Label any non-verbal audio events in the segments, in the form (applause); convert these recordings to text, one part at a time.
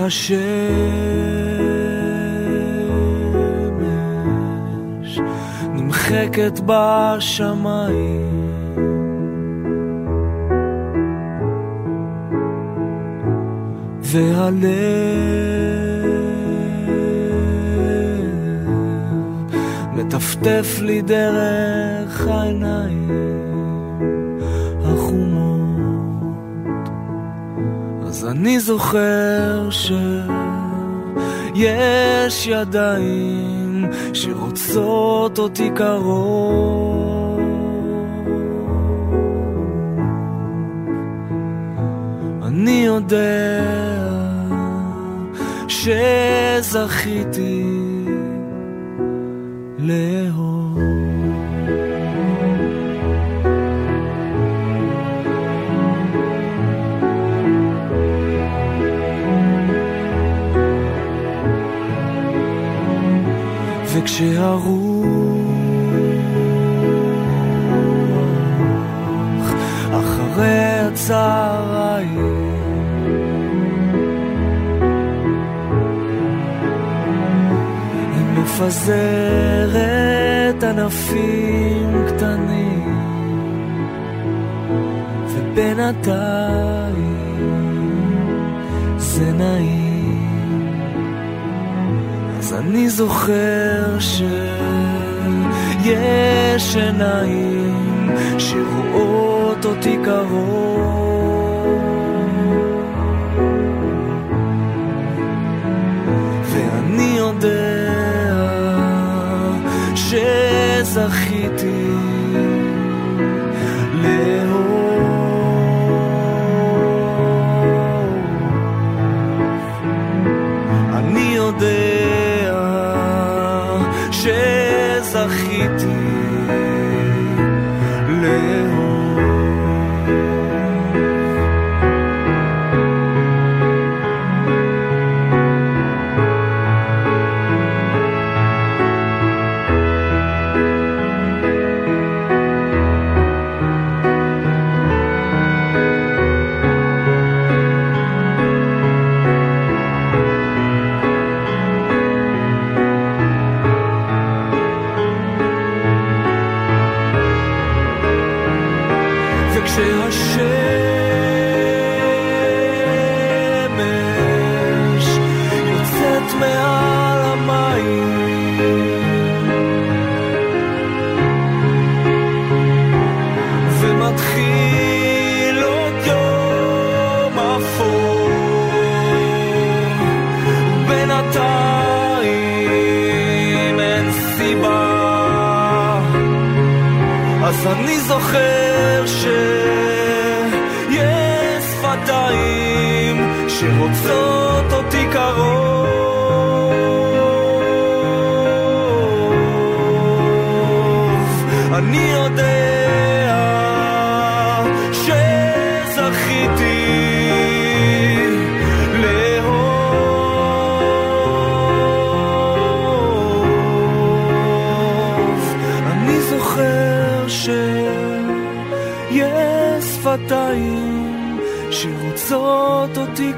וכשהשמש נמחקת בשמיים. והלב מטפטף לי דרך העיניים אני זוכר שיש ידיים שרוצות אותי קרוב. אני יודע שזכיתי וכשהרוח אחרי הצהריים. מפזרת ענפים קטנים ובינתיים זה נעים אני זוכר שיש עיניים שרואות אותי קרוב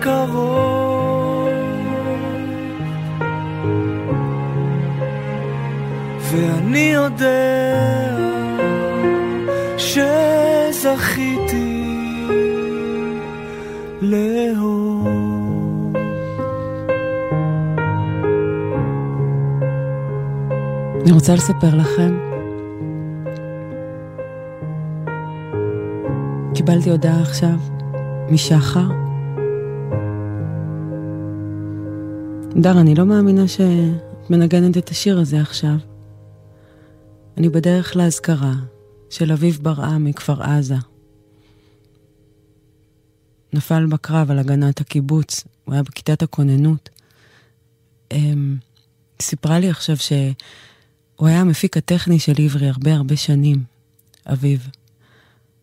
קרוב. ואני יודע שזכיתי לאהוב. אני רוצה לספר לכם. קיבלתי הודעה עכשיו משחר. דר, אני לא מאמינה שאת מנגנת את השיר הזה עכשיו. אני בדרך לאזכרה של אביב ברעם מכפר עזה. נפל בקרב על הגנת הקיבוץ, הוא היה בכיתת הכוננות. אמ, סיפרה לי עכשיו שהוא היה המפיק הטכני של עברי הרבה הרבה שנים, אביב.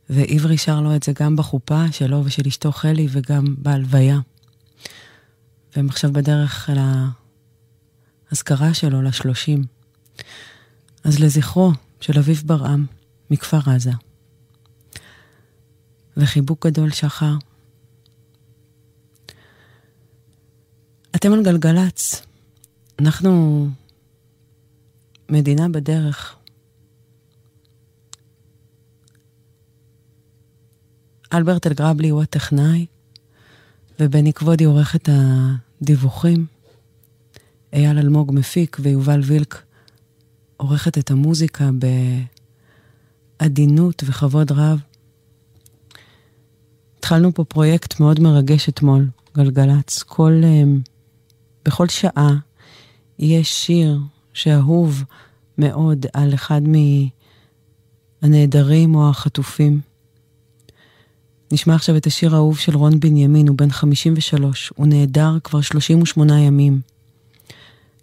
ועברי שר לו את זה גם בחופה שלו ושל אשתו חלי וגם בהלוויה. והם עכשיו בדרך אל האזכרה שלו לשלושים. אז לזכרו של אביב ברעם מכפר עזה. וחיבוק גדול שחר. אתם על גלגלצ. אנחנו מדינה בדרך. אלברט אלגרבלי הוא הטכנאי, ובני כבודי עורך את הדיווחים. אייל אלמוג מפיק ויובל וילק עורכת את המוזיקה בעדינות וכבוד רב. התחלנו פה פרויקט מאוד מרגש אתמול, גלגלצ. כל, um, בכל שעה יש שיר שאהוב מאוד על אחד מהנעדרים או החטופים. נשמע עכשיו את השיר האהוב של רון בנימין, הוא בן 53, הוא נעדר כבר 38 ימים.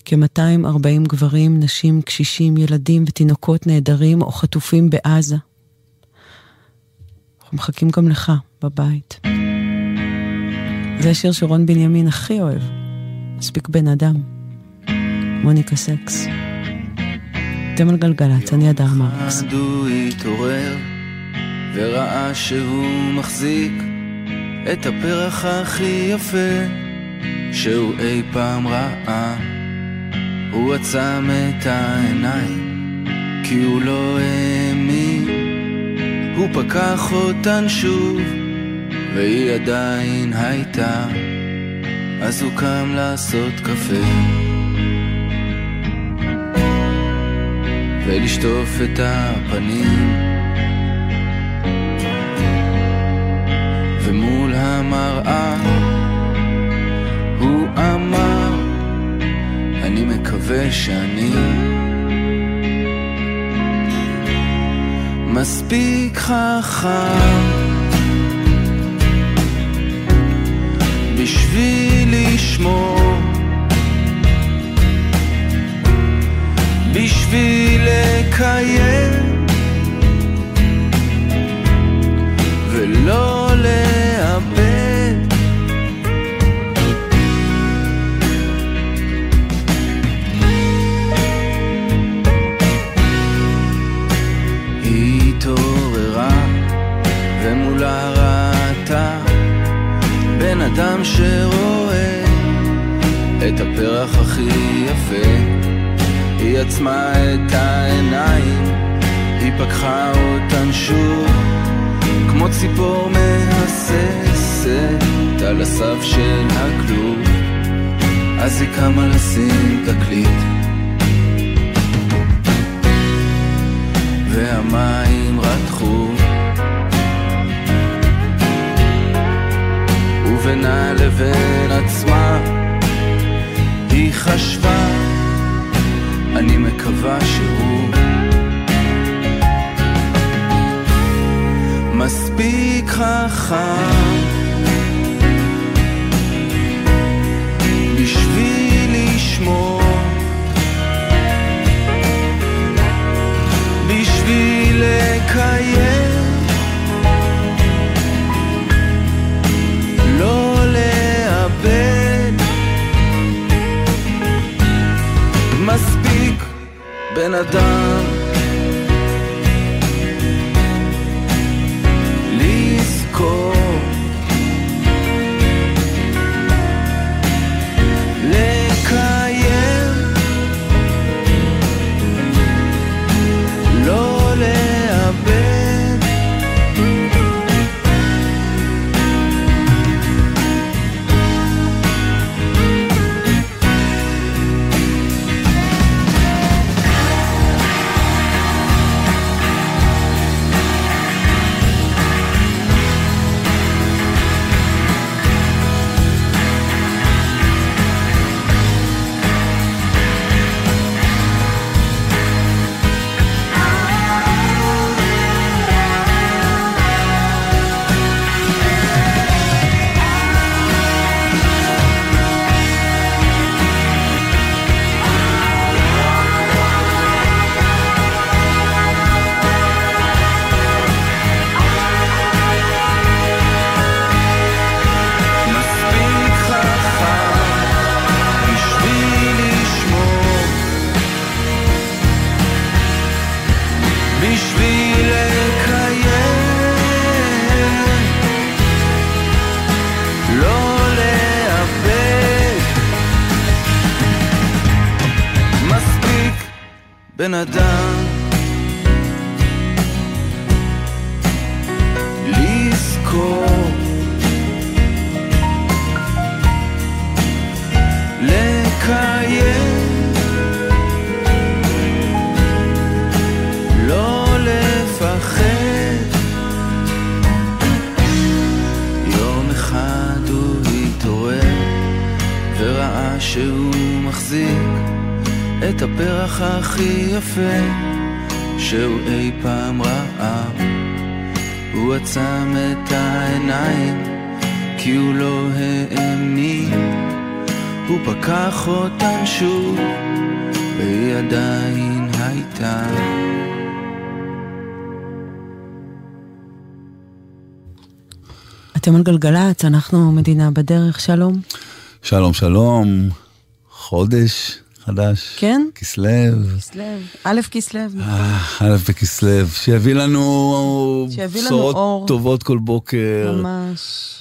כ-240 גברים, נשים, קשישים, ילדים ותינוקות נעדרים או חטופים בעזה. אנחנו מחכים גם לך בבית. זה השיר שרון בנימין הכי אוהב. מספיק בן אדם. מוניקה סקס. אתם על גלגלצ, אני אדר מרקס. וראה שהוא מחזיק את הפרח הכי יפה שהוא אי פעם ראה. הוא עצם את העיניים כי הוא לא האמין. הוא פקח אותן שוב והיא עדיין הייתה. אז הוא קם לעשות קפה ולשטוף את הפנים המראה. הוא אמר אני מקווה שאני מספיק חכם בשביל לשמור בשביל לקיים ולא לאבד אדם שרואה את הפרח הכי יפה. היא עצמה את העיניים, היא פקחה אותן שוב כמו ציפור מהססת על הסף של הכלוב. אז היא קמה לשים תקליט. והמים רתחו ובינה לבין עצמה. היא חשבה אני מקווה שהוא מספיק חכם. בשביל לשמור בשביל לקיים בן אדם העיניים כי הוא לא האמין. הוא פקח אותן שוב והיא עדיין הייתה. אתם על גלגלצ, אנחנו מדינה בדרך, שלום. שלום, שלום. חודש חדש. כן? כסלו. כסלו. א' כסלו. אה, א' בכסלו. שיביא לנו בשורות. טובות כל בוקר, ממש.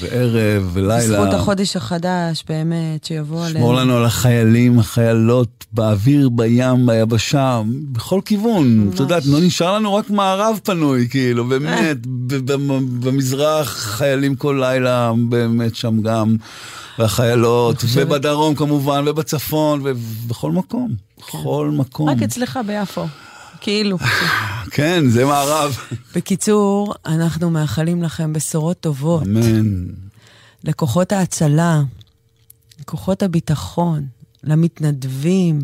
וערב, ולילה. בזכות החודש החדש, באמת, שיבוא עלינו. שמור לנו על החיילים, החיילות, באוויר, בים, ביבשה, בכל כיוון. ממש. את יודעת, לא נשאר לנו רק מערב פנוי, כאילו, באמת, במזרח חיילים כל לילה, באמת שם גם, והחיילות, ובדרום כמובן, ובצפון, ובכל מקום. בכל מקום. רק אצלך ביפו. כאילו. (laughs) כן, זה מערב. בקיצור, אנחנו מאחלים לכם בשורות טובות. אמן. לכוחות ההצלה, לכוחות הביטחון, למתנדבים,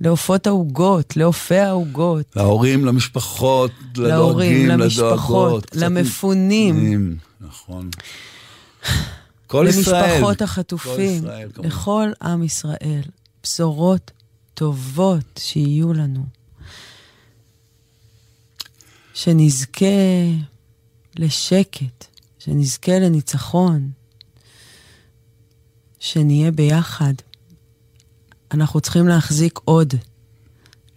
לעופות העוגות, לאופי העוגות, להורים, למשפחות, להורים, לדואגים, למשפחות, לדואגות. למפונים. מפונים, נכון. כל ישראל. למשפחות החטופים, כל ישראל, כמובן. לכל עם ישראל. בשורות טובות שיהיו לנו. שנזכה לשקט, שנזכה לניצחון, שנהיה ביחד. אנחנו צריכים להחזיק עוד.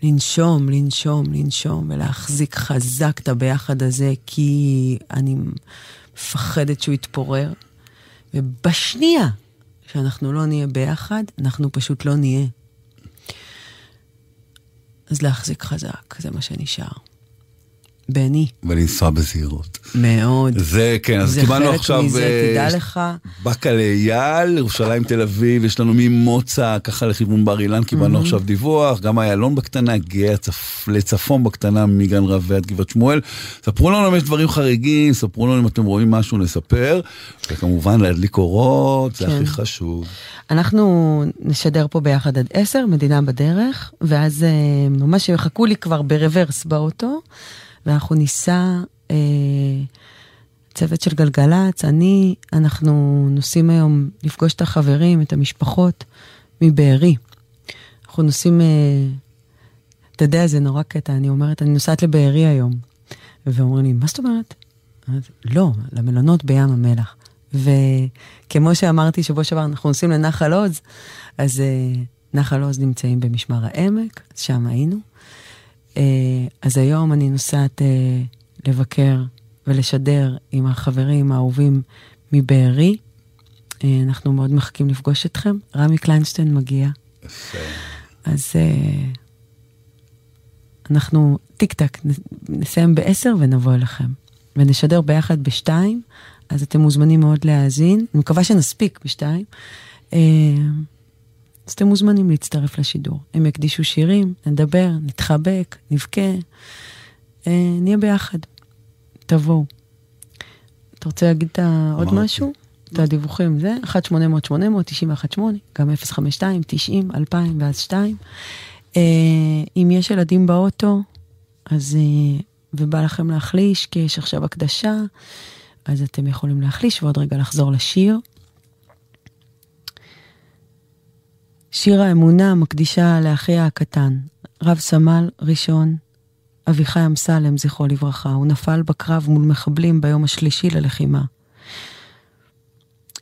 לנשום, לנשום, לנשום, ולהחזיק חזק את הביחד הזה, כי אני מפחדת שהוא יתפורר. ובשנייה שאנחנו לא נהיה ביחד, אנחנו פשוט לא נהיה. אז להחזיק חזק, זה מה שנשאר. בני, ולנסוע בזהירות. מאוד. זה, כן, אז זה קיבלנו חלק עכשיו... מזה, אה, תדע לך. באקה לאייל, ירושלים תל אביב, יש לנו ממוצא ככה לכיוון בר אילן, קיבלנו עכשיו דיווח, גם איילון בקטנה, גאה הצפ... לצפון בקטנה, מגן רב ועד גבעת שמואל. ספרו לנו אם יש דברים חריגים, ספרו לנו אם אתם רואים משהו, נספר. וכמובן להדליק אורות, זה כן. הכי חשוב. אנחנו נשדר פה ביחד עד עשר, מדינה בדרך, ואז אה, ממש יחכו לי כבר ברוורס באוטו, ואנחנו ניסע, אה, צוות של גלגלצ, אני, אנחנו נוסעים היום לפגוש את החברים, את המשפחות מבארי. אנחנו נוסעים, אה, אתה יודע, זה נורא קטע, אני אומרת, אני נוסעת לבארי היום. ואומרים לי, מה זאת אומרת? לא, למלונות בים המלח. וכמו שאמרתי שבוע שעבר, אנחנו נוסעים לנחל עוז, אז uh, נחל עוז נמצאים במשמר העמק, שם היינו. Uh, אז היום אני נוסעת uh, לבקר ולשדר עם החברים האהובים מבארי. Uh, אנחנו מאוד מחכים לפגוש אתכם. רמי קליינשטיין מגיע. אז אנחנו טיק טק נסיים בעשר ונבוא אליכם. ונשדר ביחד בשתיים, אז אתם מוזמנים מאוד להאזין. אני מקווה שנספיק בשתיים. אז אתם מוזמנים להצטרף לשידור. הם יקדישו שירים, נדבר, נתחבק, נבכה, אה, נהיה ביחד. תבואו. אתה רוצה להגיד עוד. משהו? את הדיווחים, זה 1-800-800-918, גם 052, 90, 2000 ואז 2. אה, אם יש ילדים באוטו, אז, אה, ובא לכם להחליש, כי יש עכשיו הקדשה, אז אתם יכולים להחליש ועוד רגע לחזור לשיר. שיר האמונה מקדישה לאחיה הקטן, רב סמל ראשון, אביחי אמסלם, זכרו לברכה. הוא נפל בקרב מול מחבלים ביום השלישי ללחימה.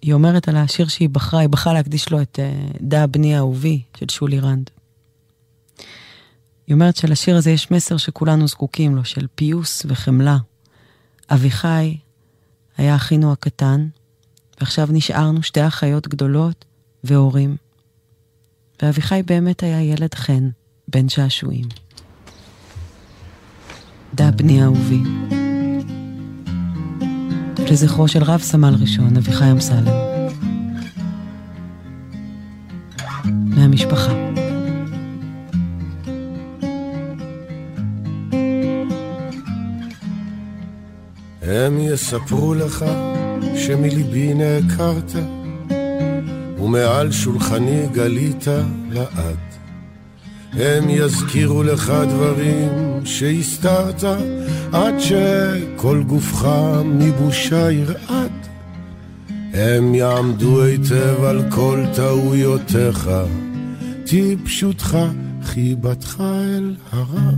היא אומרת על השיר שהיא בחרה, היא בחרה להקדיש לו את uh, דע בני אהובי של שולי רנד. היא אומרת שלשיר הזה יש מסר שכולנו זקוקים לו, של פיוס וחמלה. אביחי היה אחינו הקטן, ועכשיו נשארנו שתי אחיות גדולות והורים. ואביחי באמת היה ילד חן, בין שעשועים. דע בני אהובי. לזכרו של רב סמל ראשון, אביחי אמסלם. מהמשפחה. הם יספרו לך שמליבי נעקרת, ומעל שולחני גלית לעד. הם יזכירו לך דברים שהסתרת, עד שכל גופך מבושה ירעד. הם יעמדו היטב על כל טעויותיך, טיפשותך, חיבתך אל הרע.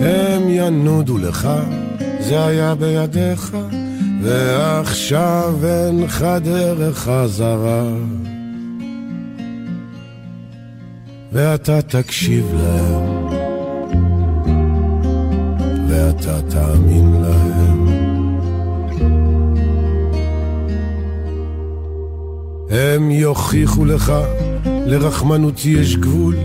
הם ינודו לך, זה היה בידיך, ועכשיו אינך דרך חזרה. ואתה תקשיב להם, ואתה תאמין להם. הם יוכיחו לך, לרחמנות יש גבול,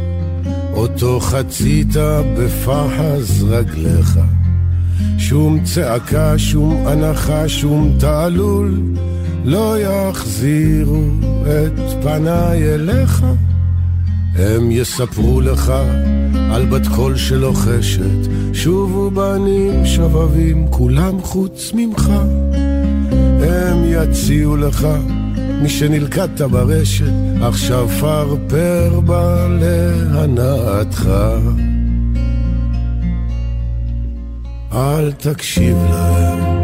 אותו חצית בפחז רגליך. שום צעקה, שום הנחה, שום תעלול, לא יחזירו את פניי אליך. הם יספרו לך על בת קול שלוחשת, שובו בנים שובבים, כולם חוץ ממך. הם יציעו לך מי שנלכדת ברשת, עכשיו פרפר בה להנאתך. אל תקשיב להם,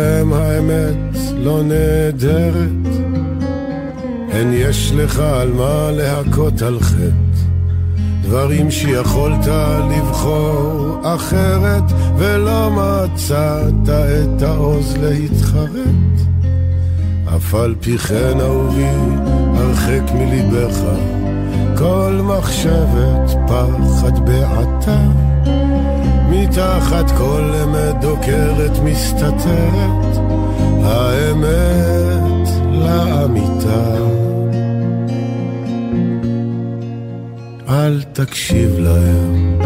מדבריהם האמת לא נעדרת הן יש לך על מה להכות על חטא. דברים שיכולת לבחור אחרת ולא מצאת את העוז להתחרט. אף על פי כן אהובי הרחק מליבך. כל מחשבת פחד בעתה מתחת כל אמת דוקרת מסתתרת האמת לאמיתה. אל תקשיב להם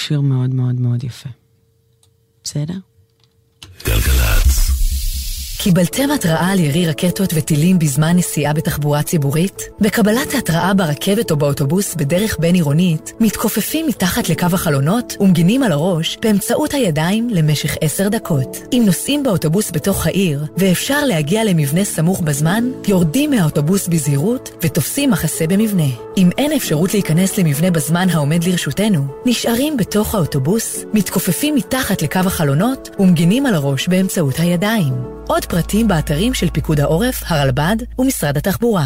שיר מאוד מאוד מאוד יפה. בסדר? קיבלתם התראה על ירי רקטות וטילים בזמן נסיעה בתחבורה ציבורית? בקבלת ההתראה ברכבת או באוטובוס בדרך בין-עירונית, מתכופפים מתחת לקו החלונות ומגינים על הראש באמצעות הידיים למשך עשר דקות. אם נוסעים באוטובוס בתוך העיר ואפשר להגיע למבנה סמוך בזמן, יורדים מהאוטובוס בזהירות ותופסים מחסה במבנה. אם אין אפשרות להיכנס למבנה בזמן העומד לרשותנו, נשארים בתוך האוטובוס, מתכופפים מתחת לקו החלונות ומגינים על הראש באמצעות הידיים. עוד פרטים באתרים של פיקוד העורף, הרלב"ד ומשרד התחבורה.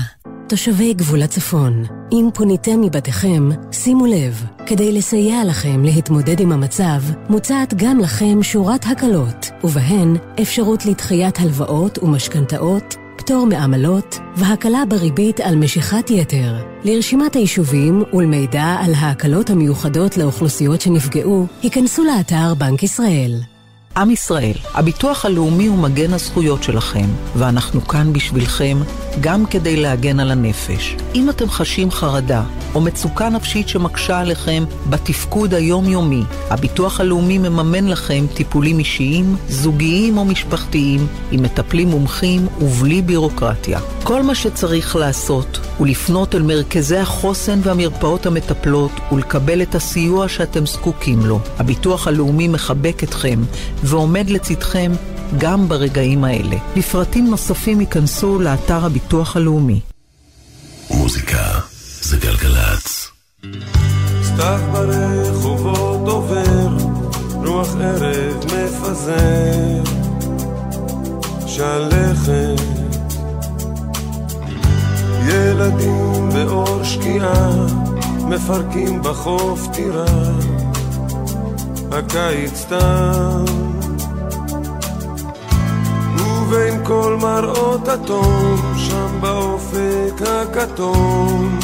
תושבי גבול הצפון, אם פוניתם מבתיכם, שימו לב, כדי לסייע לכם להתמודד עם המצב, מוצעת גם לכם שורת הקלות, ובהן אפשרות לדחיית הלוואות ומשכנתאות, פטור מעמלות והקלה בריבית על משיכת יתר. לרשימת היישובים ולמידע על ההקלות המיוחדות לאוכלוסיות שנפגעו, היכנסו לאתר בנק ישראל. עם ישראל, הביטוח הלאומי הוא מגן הזכויות שלכם, ואנחנו כאן בשבילכם, גם כדי להגן על הנפש. אם אתם חשים חרדה או מצוקה נפשית שמקשה עליכם בתפקוד היומיומי, הביטוח הלאומי מממן לכם טיפולים אישיים, זוגיים או משפחתיים, עם מטפלים מומחים ובלי בירוקרטיה. כל מה שצריך לעשות הוא לפנות אל מרכזי החוסן והמרפאות המטפלות ולקבל את הסיוע שאתם זקוקים לו. הביטוח הלאומי מחבק אתכם ועומד לצדכם גם ברגעים האלה. לפרטים נוספים ייכנסו לאתר הביטוח הלאומי. מוזיקה זה גלגלצ. סתיו ברחובות עובר, רוח ערב מפזר, שלכת. ילדים באור שקיעה, מפרקים בחוף טירה, הקיץ תם. ובין כל מראות התום, שם באופק הכתום,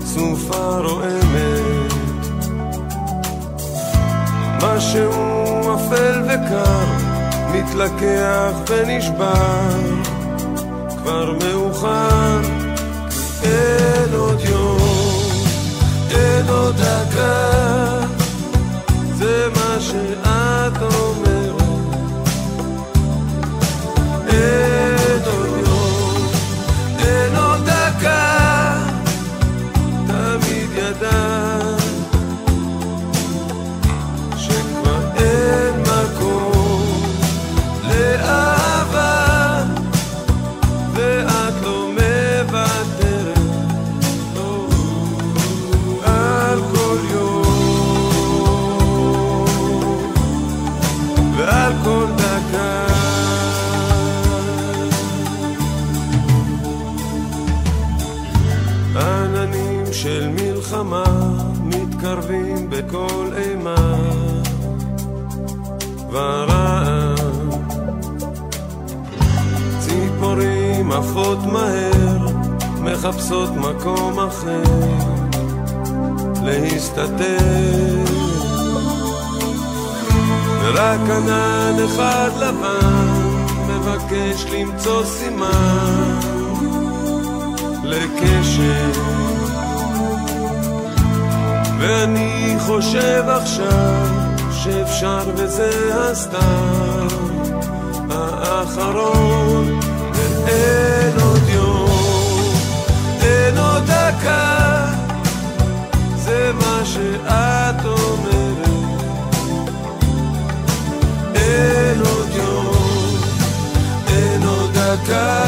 סופה רועמת. משהו אפל וקר, מתלקח ונשבר, כבר מאוחר, אין עוד יום, אין עוד דקה, זה מה שאת אומרת. בכל אימה. ורעם ציפורים עפות מהר מחפשות מקום אחר להסתתר. ורק ענן אחד לבן מבקש למצוא סימן לקשר ואני חושב עכשיו שאפשר וזה הסתם. האחרון ואין עוד יום, אין עוד דקה. זה מה שאת אומרת. אין עוד יום, אין עוד דקה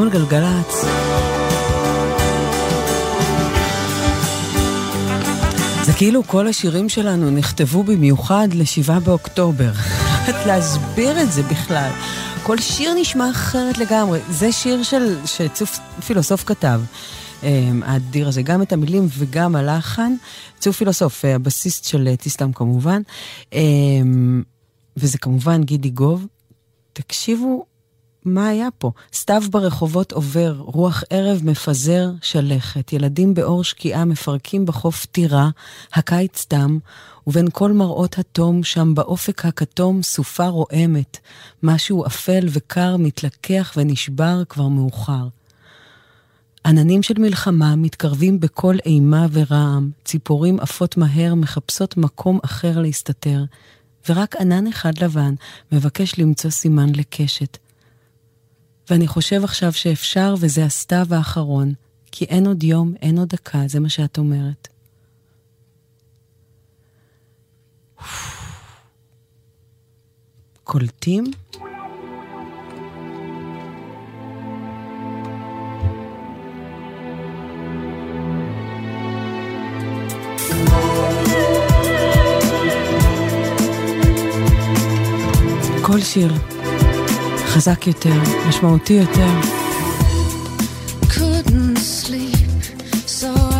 אתם על גלגלצ. זה כאילו כל השירים שלנו נכתבו במיוחד לשבעה באוקטובר. (laughs) איך להסביר את זה בכלל. כל שיר נשמע אחרת לגמרי. זה שיר של, שצוף פילוסוף כתב. אמ, האדיר הזה, גם את המילים וגם הלחן. צוף פילוסוף, אה, הבסיסט של אה, טיסטם כמובן. אמ, וזה כמובן גידי גוב. תקשיבו מה היה פה? סתיו ברחובות עובר, רוח ערב מפזר שלכת, ילדים באור שקיעה מפרקים בחוף טירה, הקיץ תם, ובין כל מראות התום, שם באופק הכתום סופה רועמת. משהו אפל וקר מתלקח ונשבר כבר מאוחר. עננים של מלחמה מתקרבים בכל אימה ורעם, ציפורים עפות מהר מחפשות מקום אחר להסתתר, ורק ענן אחד לבן מבקש למצוא סימן לקשת. ואני חושב עכשיו שאפשר וזה הסתיו האחרון, כי אין עוד יום, אין עוד דקה, זה מה שאת אומרת. קולטים? כל שיר חזק יותר, משמעותי יותר. יואו,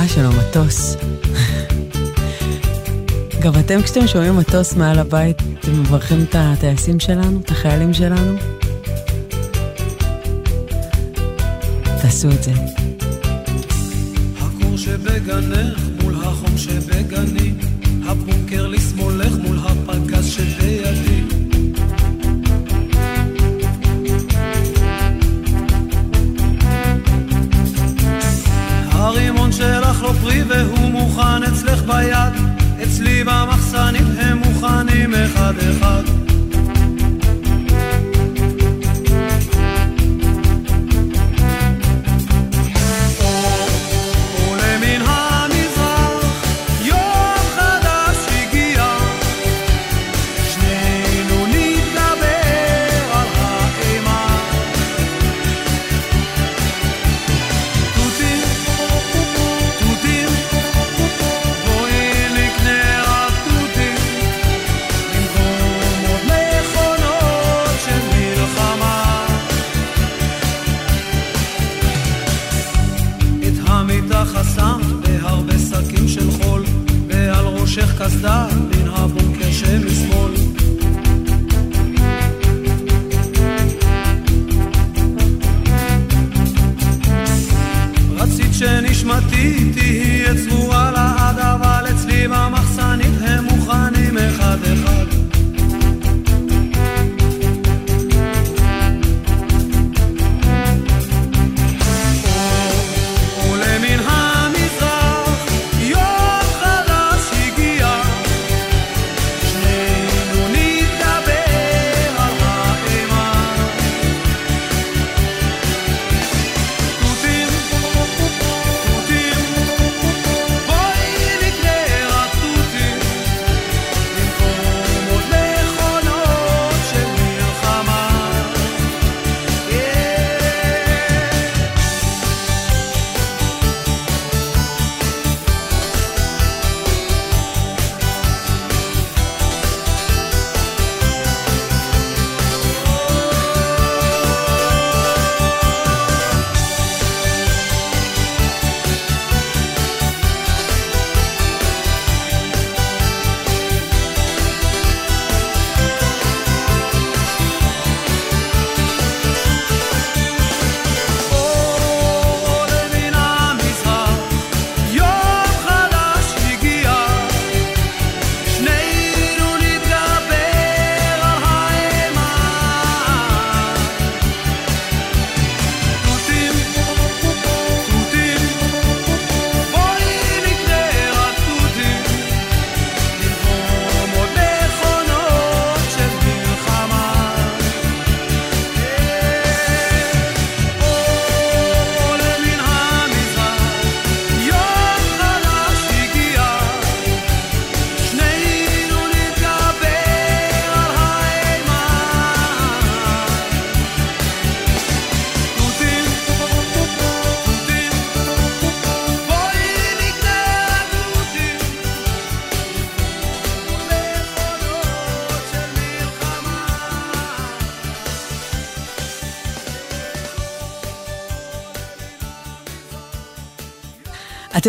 הרעש של המטוס. גם אתם, כשאתם שומעים מטוס מעל הבית, אתם מברכים את הטייסים שלנו, את החיילים שלנו? תעשו את זה. שבגנך מול החום שבגני, אחד אחד.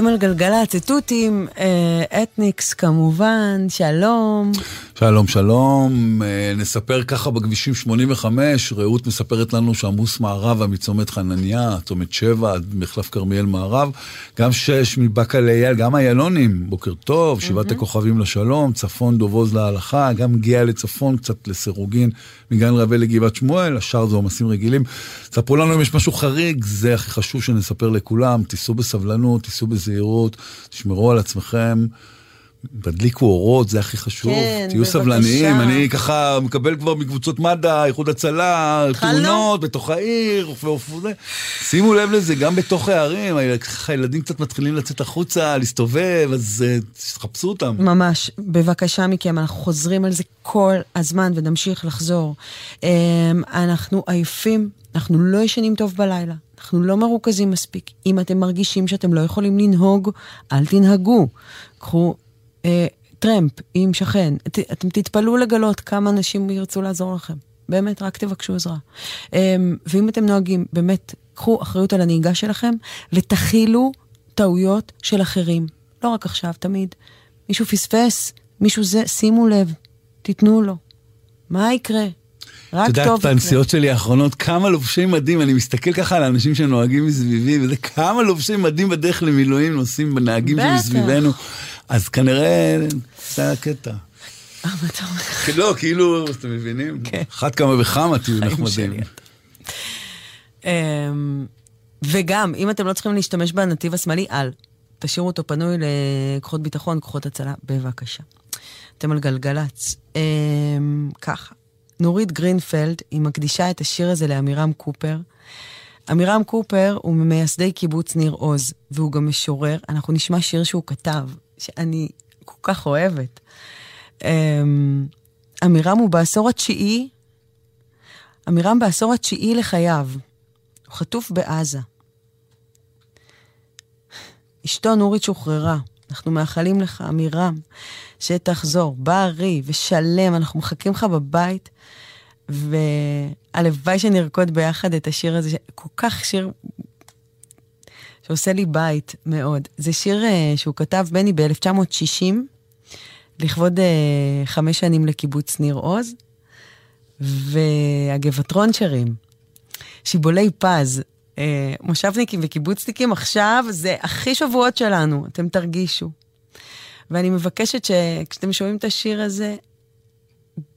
אתם על גלגלצ, אתותים, אה, אתניקס כמובן, שלום. שלום שלום, אה, נספר ככה בכבישים 85, רעות מספרת לנו שעמוס מערבה מצומת חנניה, צומת 7 עד מחלף כרמיאל מערב, גם 6 מבאקה לאייל, גם איילונים, בוקר טוב, שבעת הכוכבים לשלום, צפון דובוז להלכה, גם גאה לצפון, קצת לסירוגין, מגן רבי לגבעת שמואל, השאר זה עומסים רגילים. ספרו לנו אם יש משהו חריג, זה הכי חשוב שנספר לכולם, תיסעו בסבלנות, תיסעו בזהירות, תשמרו על עצמכם. תדליקו אורות, זה הכי חשוב. כן, תהיו בבקשה. סבלניים. אני ככה מקבל כבר מקבוצות מד"א, איחוד הצלה? תאונות בתוך העיר. שימו לב לזה, גם בתוך הערים, ככה ילדים קצת מתחילים לצאת החוצה, להסתובב, אז אה, תחפשו אותם. ממש, בבקשה מכם, אנחנו חוזרים על זה כל הזמן ונמשיך לחזור. אמ, אנחנו עייפים, אנחנו לא ישנים טוב בלילה, אנחנו לא מרוכזים מספיק. אם אתם מרגישים שאתם לא יכולים לנהוג, אל תנהגו. קחו טרמפ עם שכן, ת, אתם תתפלאו לגלות כמה אנשים ירצו לעזור לכם. באמת, רק תבקשו עזרה. אמ, ואם אתם נוהגים, באמת, קחו אחריות על הנהיגה שלכם ותכילו טעויות של אחרים. לא רק עכשיו, תמיד. מישהו פספס, מישהו זה, שימו לב, תיתנו לו. מה יקרה? רק טוב יקרה. את יודעת, בנסיעות שלי האחרונות, כמה לובשי מדים, אני מסתכל ככה על האנשים שנוהגים מסביבי, וזה כמה לובשי מדים בדרך למילואים נוסעים בנהגים שמסביבנו. אז כנראה, זה הקטע. אה, מה אתה אומר? לא, כאילו, אתם מבינים? כן. אחת כמה וכמה תהיו נחמדים. אמ, וגם, אם אתם לא צריכים להשתמש בנתיב השמאלי, אל. תשאירו אותו פנוי לכוחות ביטחון, כוחות הצלה, בבקשה. אתם על גלגלצ. אמ, ככה, נורית גרינפלד, היא מקדישה את השיר הזה לעמירם קופר. עמירם קופר הוא ממייסדי קיבוץ ניר עוז, והוא גם משורר. אנחנו נשמע שיר שהוא כתב, שאני כל כך אוהבת. אמ, עמירם הוא בעשור התשיעי, עמירם בעשור התשיעי לחייו. הוא חטוף בעזה. אשתו נורית שוחררה. אנחנו מאחלים לך, עמירם, שתחזור, בריא ושלם, אנחנו מחכים לך בבית, והלוואי שנרקוד ביחד את השיר הזה, כל כך שיר שעושה לי בית מאוד. זה שיר uh, שהוא כתב, בני, ב-1960, לכבוד uh, חמש שנים לקיבוץ ניר עוז, והגבעטרון שרים. שיבולי פז, אה, מושבניקים וקיבוצניקים, עכשיו זה הכי שבועות שלנו, אתם תרגישו. ואני מבקשת שכשאתם שומעים את השיר הזה,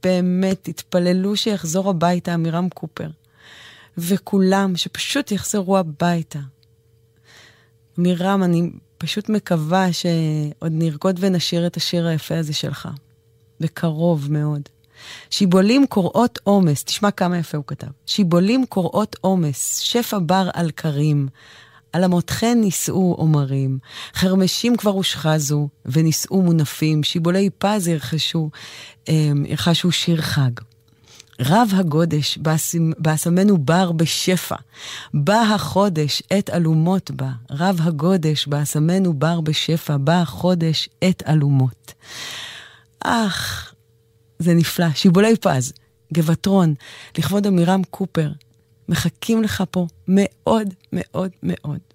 באמת תתפללו שיחזור הביתה עמירם קופר. וכולם, שפשוט יחזרו הביתה. עמירם, אני פשוט מקווה שעוד נרקוד ונשיר את השיר היפה הזה שלך. בקרוב מאוד. שיבולים קוראות עומס, תשמע כמה יפה הוא כתב. שיבולים קוראות עומס, שפע בר על כרים. על אמותכן נישאו עומרים, חרמשים כבר הושחזו, ונישאו מונפים, שיבולי פז ירכשו, אמ, ירכשו שיר חג. רב הגודש, באסמנו בר בשפע. בא החודש, עת אלומות בה. רב הגודש, באסמנו בר בשפע. בא החודש, עת אלומות. אך, זה נפלא. שיבולי פז, גבעטרון, לכבוד עמירם קופר, מחכים לך פה מאוד מאוד מאוד.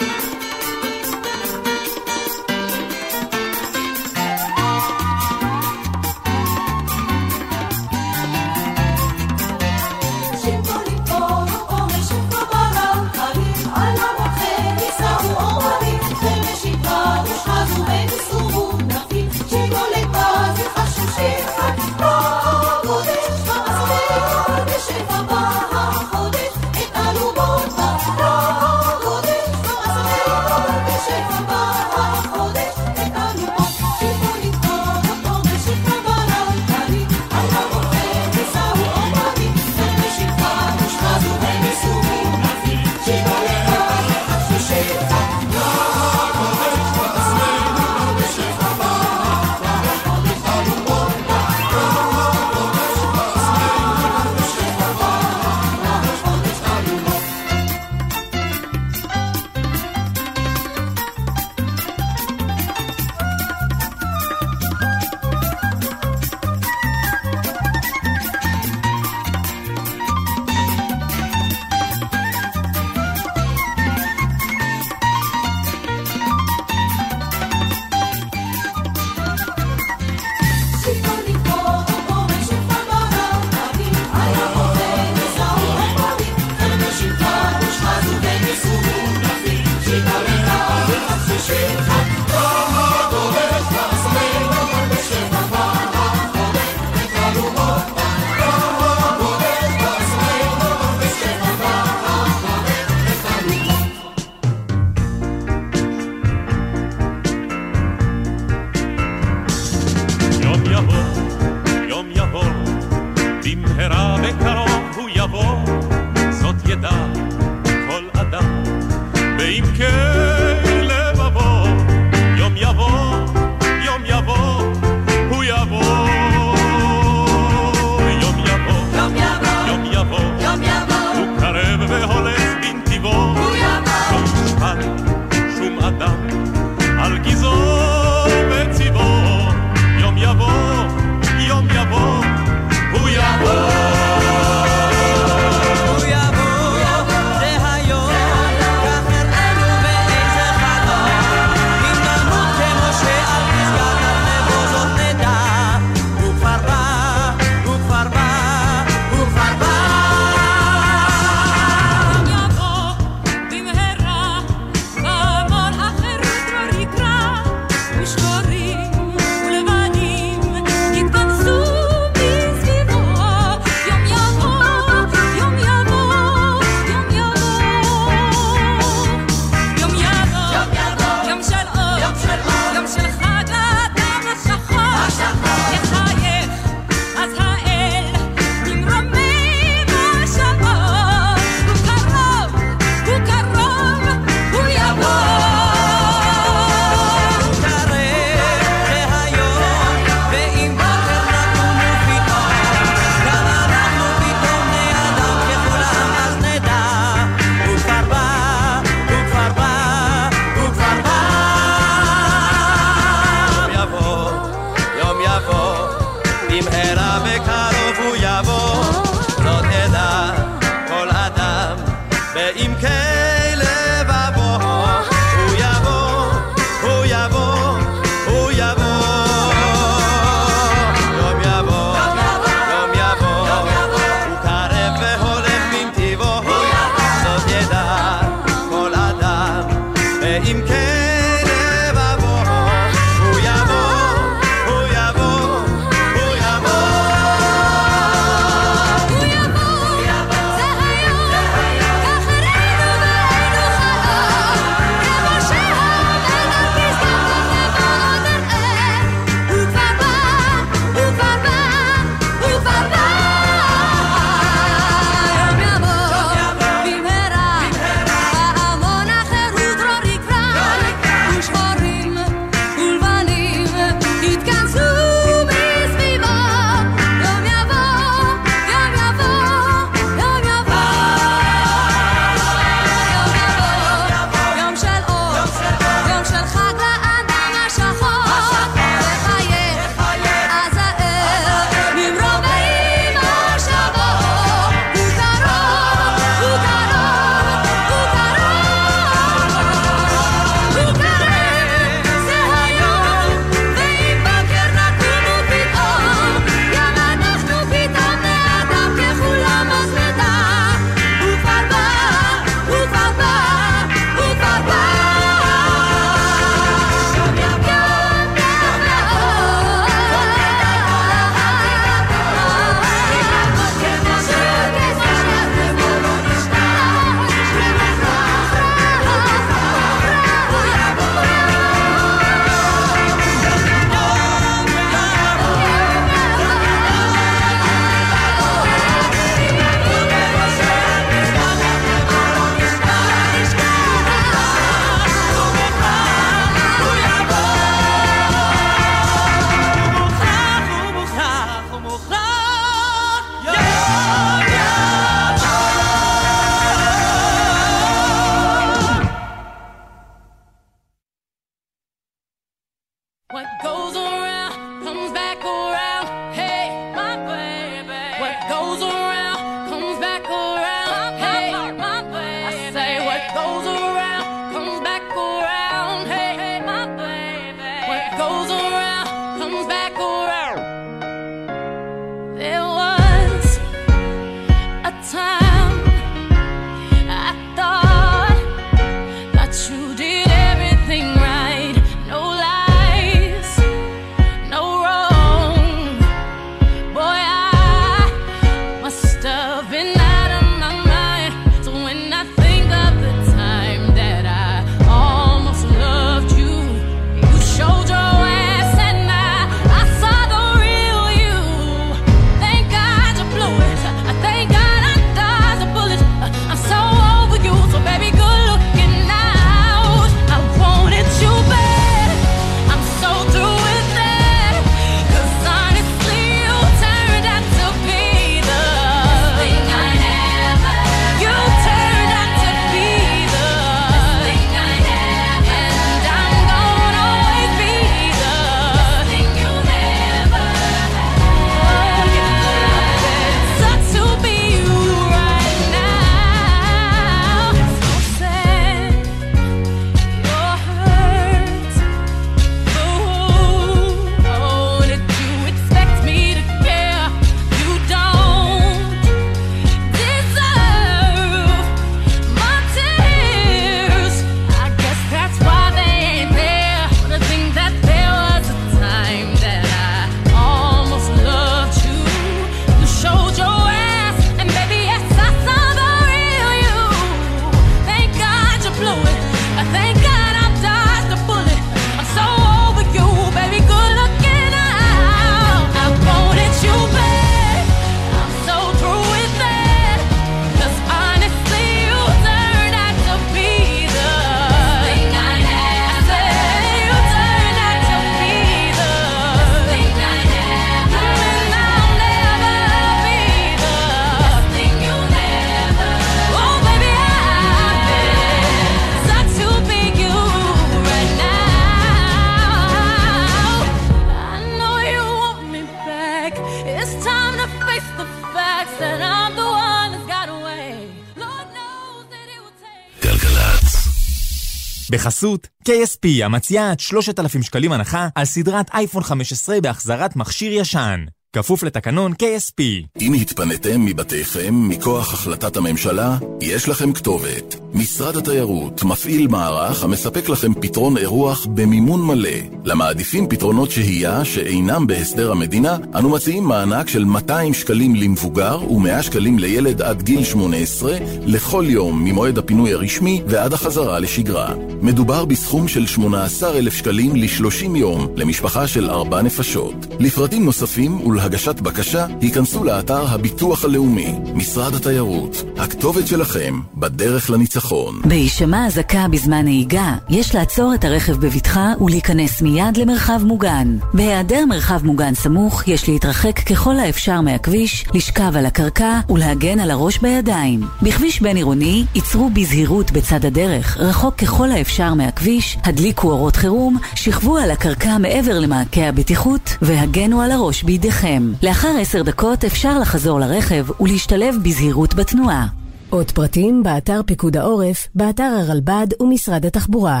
בחסות KSP המציעה עד 3,000 שקלים הנחה על סדרת אייפון 15 בהחזרת מכשיר ישן. כפוף לתקנון KSP. אם התפניתם מבתיכם מכוח החלטת הממשלה, יש לכם כתובת. משרד התיירות מפעיל מערך המספק לכם פתרון אירוח במימון מלא. למעדיפים פתרונות שהייה שאינם בהסדר המדינה, אנו מציעים מענק של 200 שקלים למבוגר ו-100 שקלים לילד עד גיל 18 לכל יום ממועד הפינוי הרשמי ועד החזרה לשגרה. מדובר בסכום של 18,000 שקלים ל-30 יום למשפחה של 4 נפשות. לפרטים נוספים ול... הגשת בקשה, היכנסו לאתר הביטוח הלאומי, משרד התיירות. הכתובת שלכם בדרך לניצחון. בהישמע אזעקה בזמן נהיגה, יש לעצור את הרכב בבטחה ולהיכנס מיד למרחב מוגן. בהיעדר מרחב מוגן סמוך, יש להתרחק ככל האפשר מהכביש, לשכב על הקרקע ולהגן על הראש בידיים. בכביש בין עירוני, ייצרו בזהירות בצד הדרך, רחוק ככל האפשר מהכביש, הדליקו אורות חירום, שכבו על הקרקע מעבר למעקה הבטיחות והגנו על הראש בידיכם. לאחר עשר דקות אפשר לחזור לרכב ולהשתלב בזהירות בתנועה. עוד פרטים באתר פיקוד העורף, באתר הרלב"ד ומשרד התחבורה.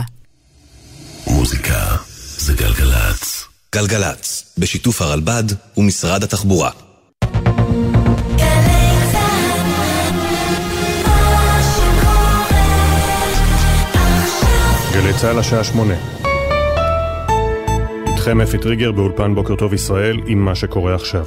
מוזיקה זה גלגלצ. גלגלצ, בשיתוף הרלב"ד ומשרד התחבורה. גלי צה"ל השעה שמונה. איתכם אפי טריגר באולפן בוקר טוב ישראל עם מה שקורה עכשיו.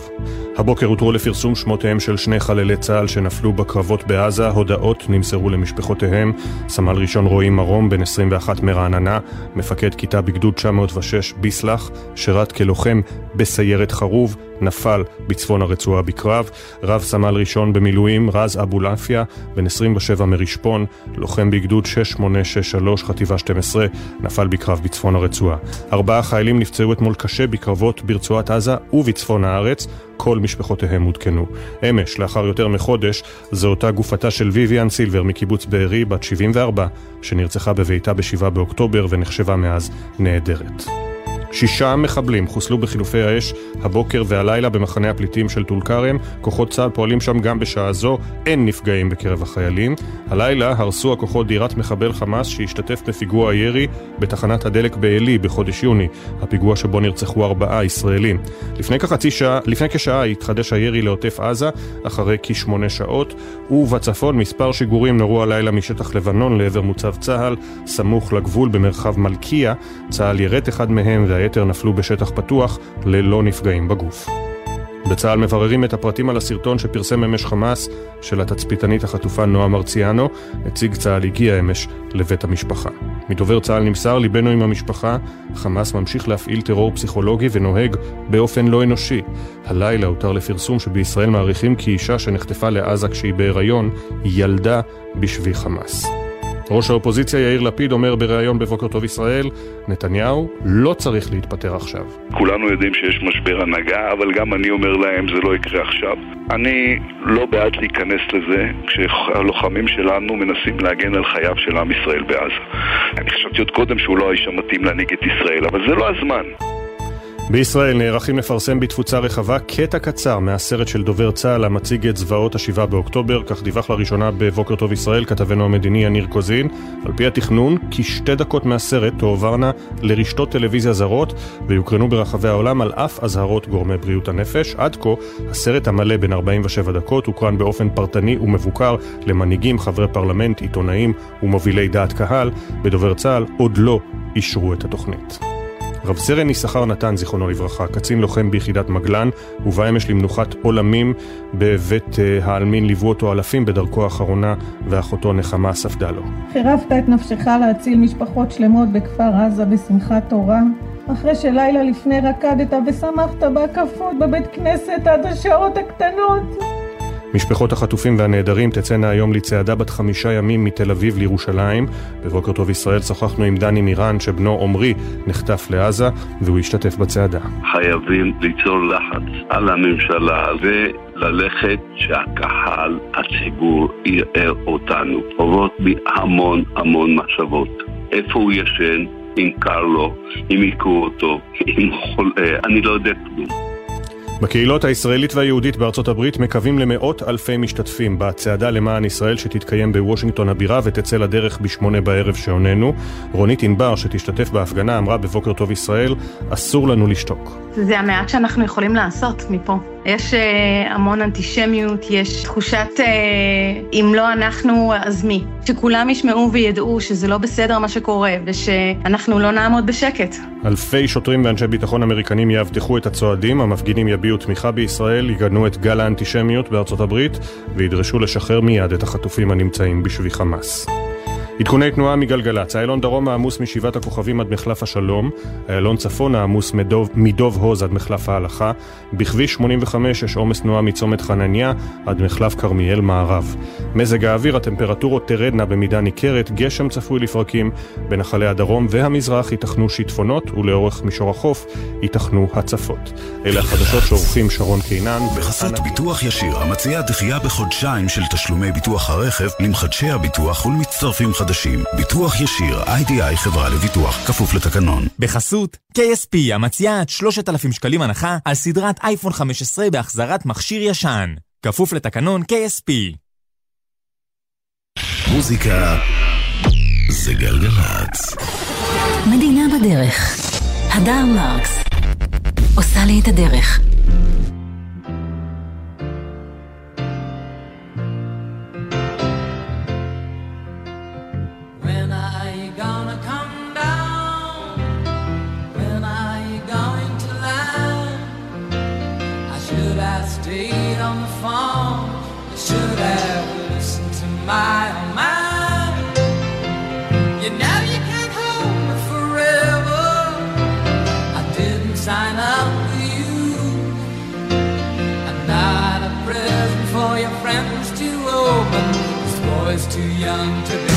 הבוקר הותרו לפרסום שמותיהם של שני חללי צה"ל שנפלו בקרבות בעזה, הודעות נמסרו למשפחותיהם. סמל ראשון רועי מרום, בן 21 מרעננה, מפקד כיתה בגדוד 906 ביסלח, שירת כלוחם בסיירת חרוב, נפל בצפון הרצועה בקרב. רב סמל ראשון במילואים, רז אבולעפיה, בן 27 מרשפון, לוחם בגדוד 6863, חטיבה 12, נפל בקרב בצפון הרצועה. ארבעה חיילים נפצעו אתמול קשה בקרבות ברצועת עזה ובצפון הארץ. כל משפחותיהם עודכנו. אמש, לאחר יותר מחודש, זו אותה גופתה של ויvian סילבר מקיבוץ בארי, בת 74, שנרצחה בביתה ב-7 באוקטובר ונחשבה מאז נעדרת. שישה מחבלים חוסלו בחילופי האש הבוקר והלילה במחנה הפליטים של טול כרם. כוחות צה"ל פועלים שם גם בשעה זו, אין נפגעים בקרב החיילים. הלילה הרסו הכוחות דירת מחבל חמאס שהשתתף בפיגוע הירי בתחנת הדלק בעלי בחודש יוני, הפיגוע שבו נרצחו ארבעה ישראלים. לפני כחצי שעה, לפני כשעה התחדש הירי לעוטף עזה, אחרי כשמונה שעות, ובצפון מספר שיגורים נורו הלילה משטח לבנון לעבר מוצב צה"ל, סמוך לגבול במרחב מלכיה. צה"ל ירט אחד מהם והיתר נפלו בשטח פתוח, ללא נפגעים בגוף. בצה"ל מבררים את הפרטים על הסרטון שפרסם אמש חמאס של התצפיתנית החטופה נועה מרציאנו. נציג צה"ל הגיע אמש לבית המשפחה. מדובר צה"ל נמסר, ליבנו עם המשפחה, חמאס ממשיך להפעיל טרור פסיכולוגי ונוהג באופן לא אנושי. הלילה הותר לפרסום שבישראל מעריכים כי אישה שנחטפה לעזה כשהיא בהיריון, ילדה בשבי חמאס. ראש האופוזיציה יאיר לפיד אומר בריאיון בבוקר טוב ישראל, נתניהו לא צריך להתפטר עכשיו. כולנו יודעים שיש משבר הנהגה, אבל גם אני אומר להם זה לא יקרה עכשיו. אני לא בעד להיכנס לזה כשהלוחמים שלנו מנסים להגן על חייו של עם ישראל בעזה. אני חשבתי עוד קודם שהוא לא האיש המתאים להנהיג את ישראל, אבל זה לא הזמן. בישראל נערכים לפרסם בתפוצה רחבה קטע קצר מהסרט של דובר צה"ל המציג את זוועות השבעה באוקטובר, כך דיווח לראשונה בבוקר טוב ישראל כתבנו המדיני יניר קוזין. על פי התכנון, כשתי דקות מהסרט תועברנה לרשתות טלוויזיה זרות ויוקרנו ברחבי העולם על אף אזהרות גורמי בריאות הנפש. עד כה, הסרט המלא בין 47 דקות הוקרן באופן פרטני ומבוקר למנהיגים, חברי פרלמנט, עיתונאים ומובילי דעת קהל. בדובר צה"ל עוד לא אישרו את התוכנית. רב סרן יששכר נתן, זיכרונו לברכה, קצין לוחם ביחידת מגלן, הובא אמש למנוחת עולמים בבית אה, העלמין, ליוו אותו אלפים בדרכו האחרונה, ואחותו נחמה ספדה לו. חירפת את נפשך להציל משפחות שלמות בכפר עזה בשמחת תורה, אחרי שלילה לפני רקדת ושמחת בהקפות בבית כנסת עד השעות הקטנות. משפחות החטופים והנעדרים תצאנה היום לצעדה בת חמישה ימים מתל אביב לירושלים. בבוקר טוב ישראל שוחחנו עם דני מירן שבנו עמרי נחטף לעזה והוא השתתף בצעדה. חייבים ליצור לחץ על הממשלה וללכת שהקהל, הציבור, יראה אותנו. עוברות בי המון המון מחשבות. איפה הוא ישן? אם קר לו, אם היכו אותו, אם חולה, אני לא יודע כלום. בקהילות הישראלית והיהודית בארצות הברית מקווים למאות אלפי משתתפים בצעדה למען ישראל שתתקיים בוושינגטון הבירה ותצא לדרך בשמונה בערב שעוננו. רונית ענבר שתשתתף בהפגנה אמרה בבוקר טוב ישראל, אסור לנו לשתוק. זה המעט שאנחנו יכולים לעשות מפה. יש uh, המון אנטישמיות, יש תחושת uh, אם לא אנחנו, אז מי? שכולם ישמעו וידעו שזה לא בסדר מה שקורה, ושאנחנו לא נעמוד בשקט. אלפי שוטרים ואנשי ביטחון אמריקנים יאבטחו את הצועדים, המפגינים יביעו תמיכה בישראל, יגנו את גל האנטישמיות בארצות הברית, וידרשו לשחרר מיד את החטופים הנמצאים בשבי חמאס. עדכוני תנועה מגלגלצ, איילון דרום העמוס משבעת הכוכבים עד מחלף השלום, איילון צפון העמוס מדוב, מדוב הוז עד מחלף ההלכה, בכביש 85 יש עומס תנועה מצומת חנניה עד מחלף כרמיאל מערב. מזג האוויר, הטמפרטורות תרדנה במידה ניכרת, גשם צפוי לפרקים, בנחלי הדרום והמזרח ייתכנו שיטפונות, ולאורך מישור החוף ייתכנו הצפות. אלה החדשות שעורכים שרון קינן. בחסות ביטוח ישיר, המציע דחייה בחודשיים של תשלומי ביטוח הרכב למחדשי הביטוח ולמצטרפים חדשים. חדשים. ביטוח ישיר, איי-די-איי חברה לביטוח, כפוף לתקנון. בחסות KSP המציעה עד 3,000 שקלים הנחה על סדרת אייפון 15 בהחזרת מכשיר ישן. כפוף לתקנון KSP. מוזיקה זה גלגלצ. מדינה בדרך. הדר מרקס עושה לי את הדרך. My, oh my. You know you can't hold me forever. I didn't sign up for you. I'm not a present for your friends to open. This boy's too young to be.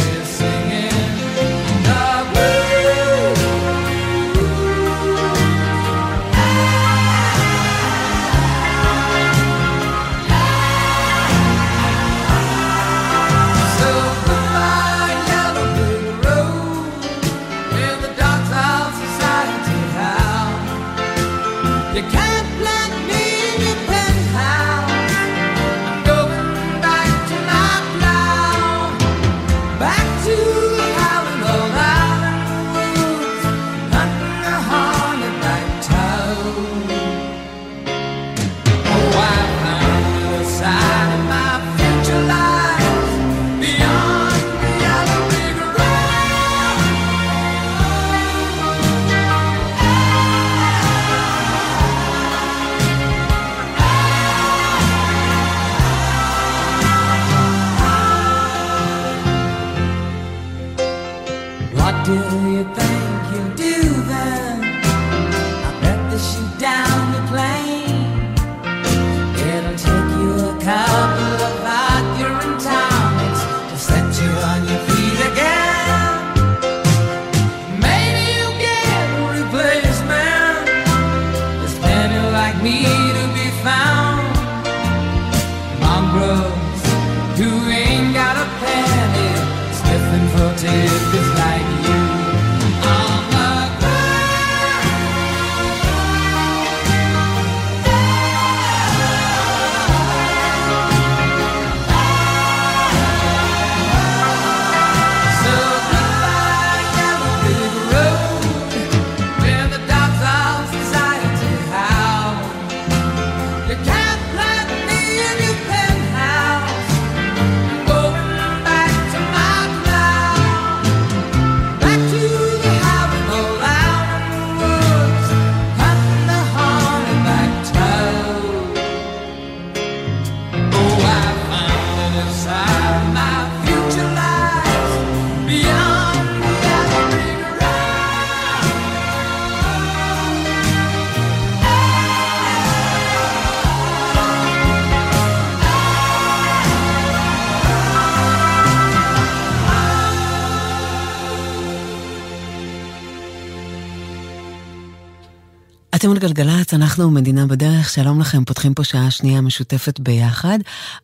גלגלצ, אנחנו מדינה בדרך, שלום לכם, פותחים פה שעה שנייה משותפת ביחד.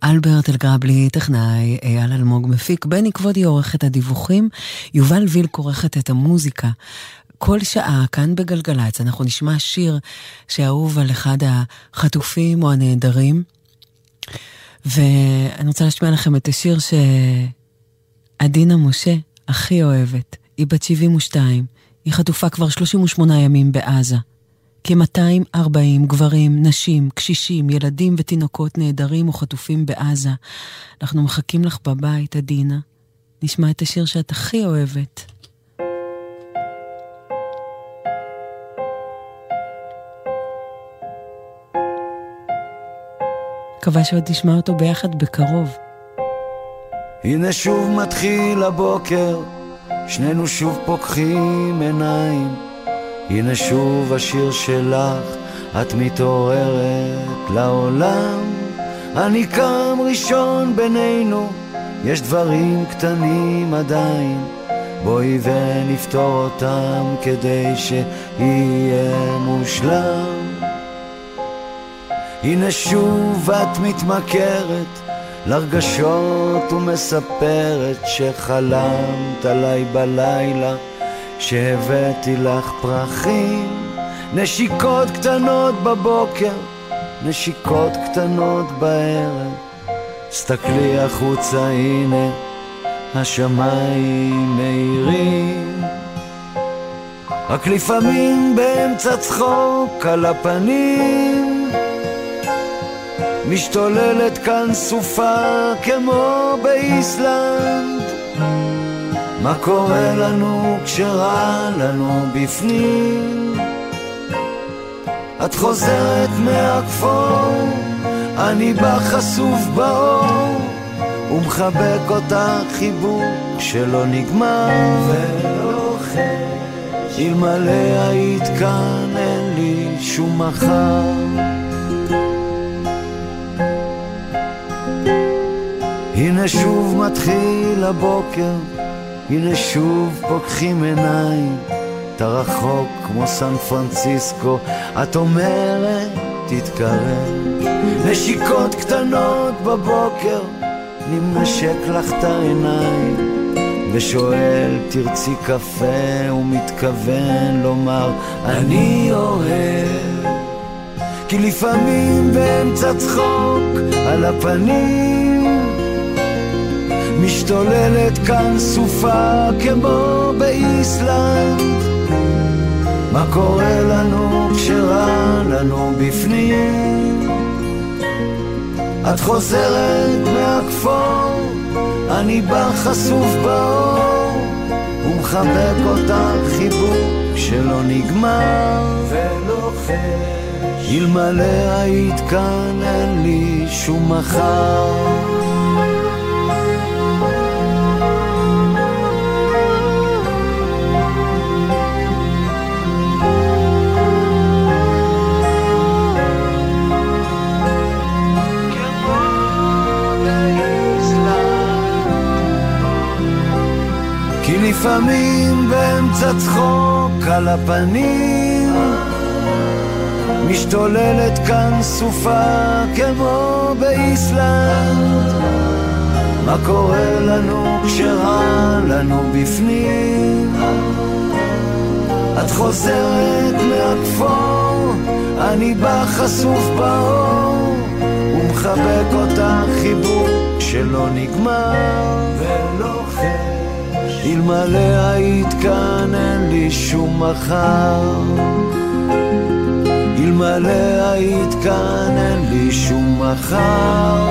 אלברט אלגרבלי, טכנאי, אייל אלמוג מפיק, בני כבודי עורך את הדיווחים, יובל וילק עורכת את המוזיקה. כל שעה כאן בגלגלצ אנחנו נשמע שיר שאהוב על אחד החטופים או הנעדרים. ואני רוצה להשמיע לכם את השיר שעדינה משה הכי אוהבת. היא בת 72, היא חטופה כבר 38 ימים בעזה. כ-240 גברים, נשים, קשישים, ילדים ותינוקות נעדרים או חטופים בעזה. אנחנו מחכים לך בבית, עדינה. נשמע את השיר שאת הכי אוהבת. מקווה שעוד תשמע אותו ביחד בקרוב. הנה שוב מתחיל הבוקר, שנינו שוב פוקחים עיניים. הנה שוב השיר שלך, את מתעוררת לעולם. אני קם ראשון בינינו, יש דברים קטנים עדיין. בואי ונפתור אותם כדי שיהיה מושלם. הנה שוב את מתמכרת לרגשות ומספרת שחלמת עליי בלילה שהבאתי לך פרחים נשיקות קטנות בבוקר, נשיקות קטנות בערב. סתכלי החוצה הנה השמיים מאירים. רק לפעמים באמצע צחוק על הפנים. משתוללת כאן סופה כמו באיסלנד מה קורה לנו כשרע לנו בפנים? את חוזרת מהכפור, אני בא חשוף באור ומחבק אותך חיבוק שלא נגמר ולא חש אלמלא היית כאן אין לי שום מחר הנה שוב מתחיל הבוקר, הנה שוב פוקחים עיניים, אתה רחוק כמו סן פרנסיסקו, את אומרת תתקרב. נשיקות קטנות בבוקר, אני מנשק לך את העיניים, ושואל תרצי קפה, ומתכוון לומר אני אוהב. כי לפעמים באמצע צחוק על הפנים משתוללת כאן סופה כמו באיסלנד. מה קורה לנו כשרע לנו בפנים? את חוזרת מהכפור, אני בא חשוף באור ומחבק אותך חיבוק שלא נגמר. ולוחש אלמלא היית כאן אין לי שום מחר לפעמים באמצע צחוק על הפנים. משתוללת כאן סופה כמו באיסלנד. מה קורה לנו כשרע לנו בפנים? את חוזרת מהכפור אני בא חשוף באור ומחבק אותה חיבוק שלא נגמר. ולא אלמלא היית כאן אין לי שום מחר. אלמלא היית כאן אין לי שום מחר.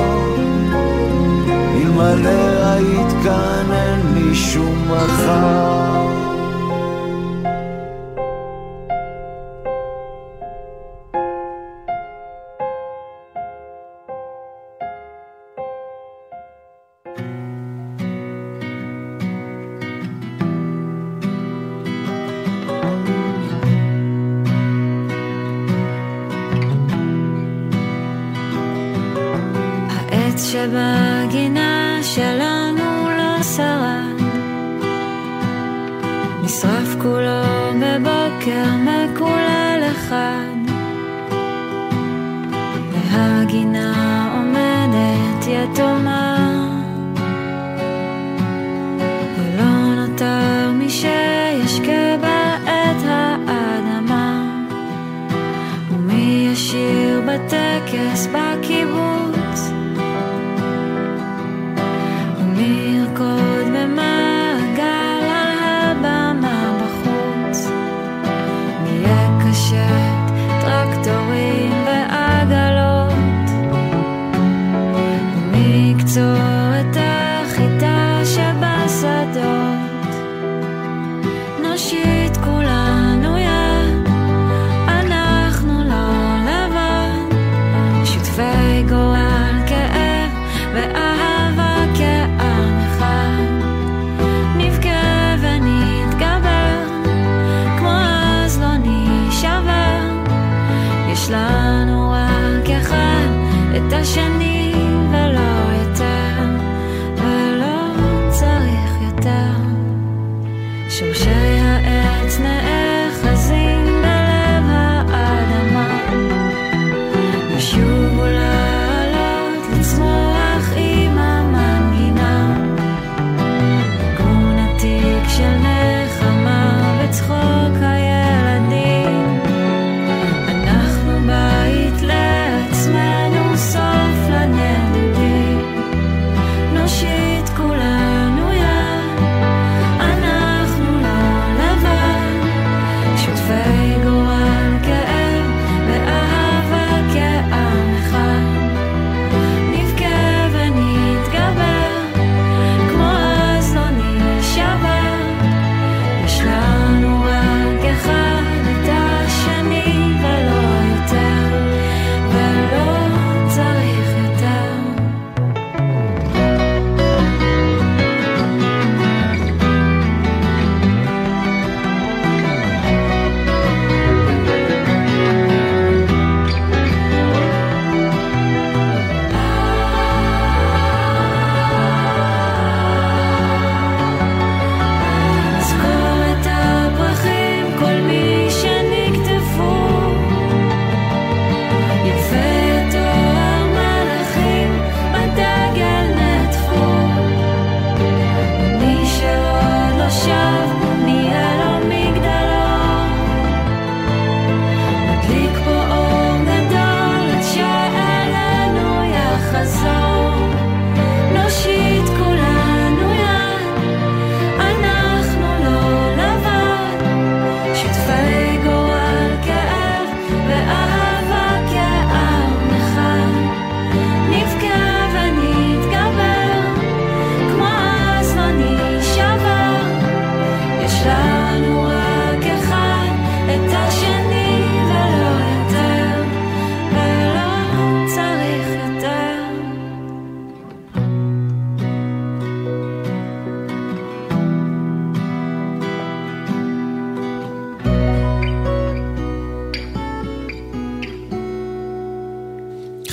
אלמלא היית כאן אין לי שום מחר.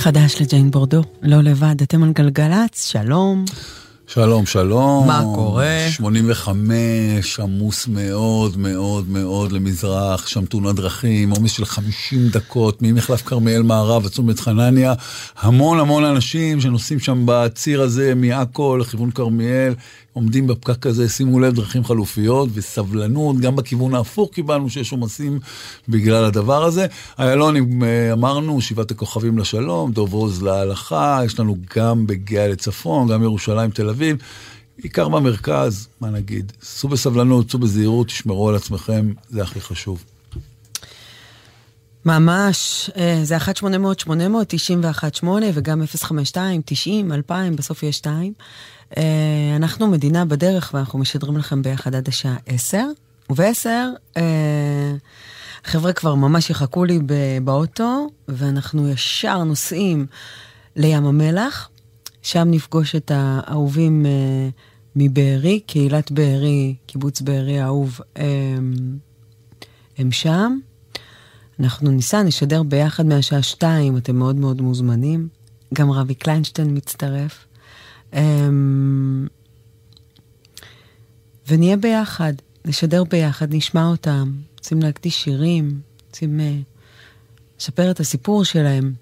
חדש לג'יין בורדו, לא לבד, אתם על גלגלצ, שלום. שלום, שלום. מה קורה? 85, עמוס מאוד מאוד מאוד למזרח, שם תאונת דרכים, עומס של 50 דקות ממחלף כרמיאל מערב עד צומת חנניה. המון המון אנשים שנוסעים שם בציר הזה מעכו לכיוון כרמיאל. עומדים בפקק הזה, שימו לב, דרכים חלופיות וסבלנות, גם בכיוון ההפוך קיבלנו שיש עומסים בגלל הדבר הזה. איילון, אה, אמרנו, שבעת הכוכבים לשלום, דוב עוז להלכה, יש לנו גם בגאה לצפון, גם ירושלים, תל אביב. בעיקר במרכז, מה נגיד, סעו בסבלנות, סעו בזהירות, תשמרו על עצמכם, זה הכי חשוב. ממש, אה, זה 1-800-800-91-8 וגם 052-90-2000, בסוף יש 2. אה, אנחנו מדינה בדרך ואנחנו משדרים לכם ביחד עד השעה 10. וב-10 החבר'ה כבר ממש יחכו לי באוטו, ואנחנו ישר נוסעים לים המלח. שם נפגוש את האהובים אה, מבארי, קהילת בארי, קיבוץ בארי האהוב, הם, שם. אנחנו ניסע, נשדר ביחד מהשעה שתיים, אתם מאוד מאוד מוזמנים. גם רבי קליינשטיין מצטרף. אמ, ונהיה ביחד, נשדר ביחד, נשמע אותם, רוצים להקדיש שירים, רוצים uh, לספר את הסיפור שלהם.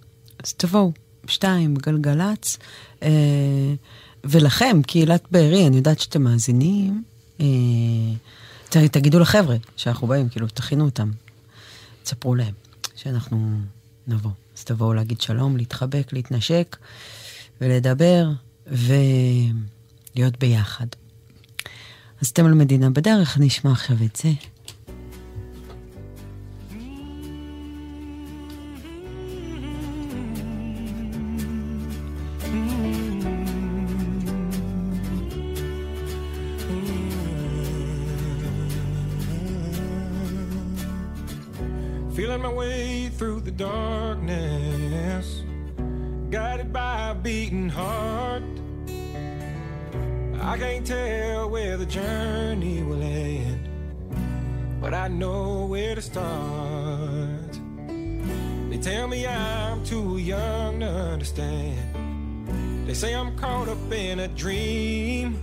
אז תבואו, שתיים, גלגלצ. Uh, ולכם, קהילת בארי, אני יודעת שאתם מאזינים. Uh, תגידו לחבר'ה שאנחנו באים, כאילו, תכינו אותם. תספרו להם שאנחנו נבוא. אז תבואו להגיד שלום, להתחבק, להתנשק ולדבר. ולהיות ביחד. אז אתם על מדינה בדרך, נשמע עכשיו את זה. Feeling my way through the darkness, guided by a beating heart. I can't tell where the journey will end, but I know where to start. They tell me I'm too young to understand. They say I'm caught up in a dream.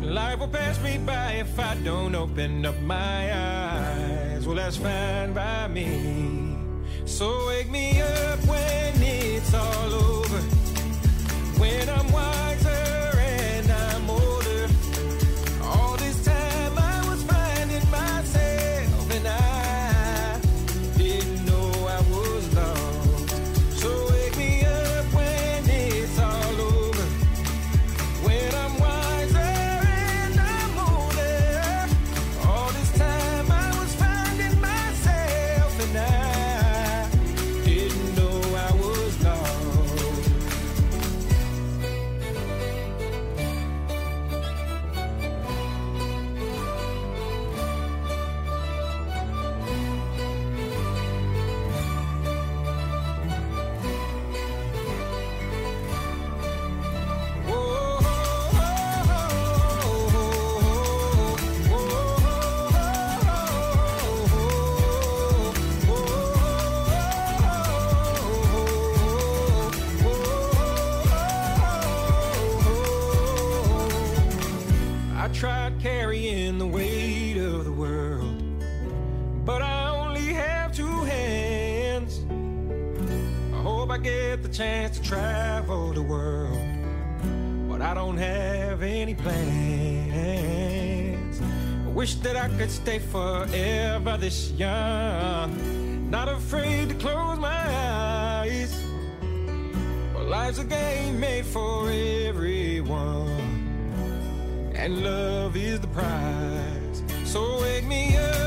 Life will pass me by if I don't open up my eyes. Well, that's fine by me. So wake me up when it's all over. When I'm wiser chance to travel the world, but I don't have any plans. I wish that I could stay forever this young, not afraid to close my eyes. Well, life's a game made for everyone and love is the prize. So wake me up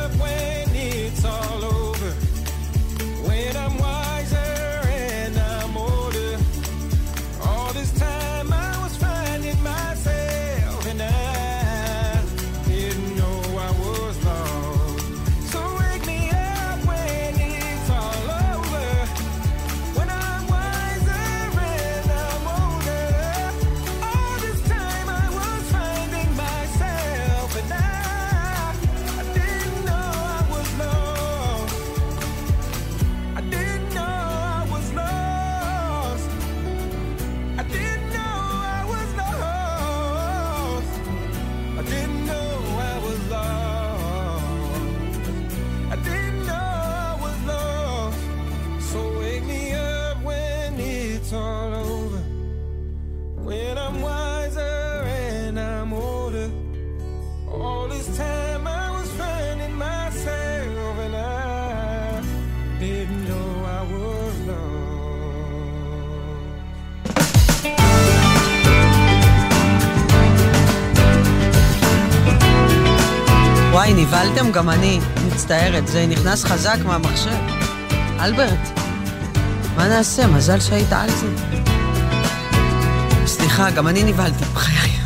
נפלתם גם אני, מצטערת, זה נכנס חזק מהמחשב. אלברט, מה נעשה? מזל שהיית על זה. סליחה, גם אני נבהלתי בחיי.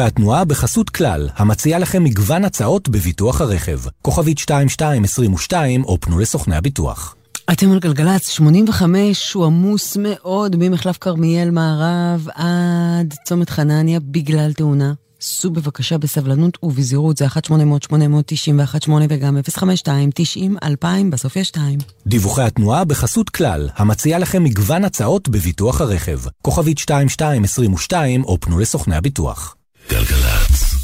ביטוחי התנועה בחסות כלל, המציע לכם מגוון הצעות בביטוח הרכב. כוכבית 2222 או פנו לסוכני הביטוח. אתם על גלגלצ, 85 הוא עמוס מאוד ממחלף כרמיאל מערב עד צומת חנניה בגלל תאונה. סעו בבקשה בסבלנות ובזהירות, זה 1-800-891-8 וגם 052-90-2000, בסוף יש 2. דיווחי התנועה בחסות כלל, המציע לכם מגוון הצעות בביטוח הרכב. כוכבית 2222 או פנו לסוכני הביטוח. גלגלצ.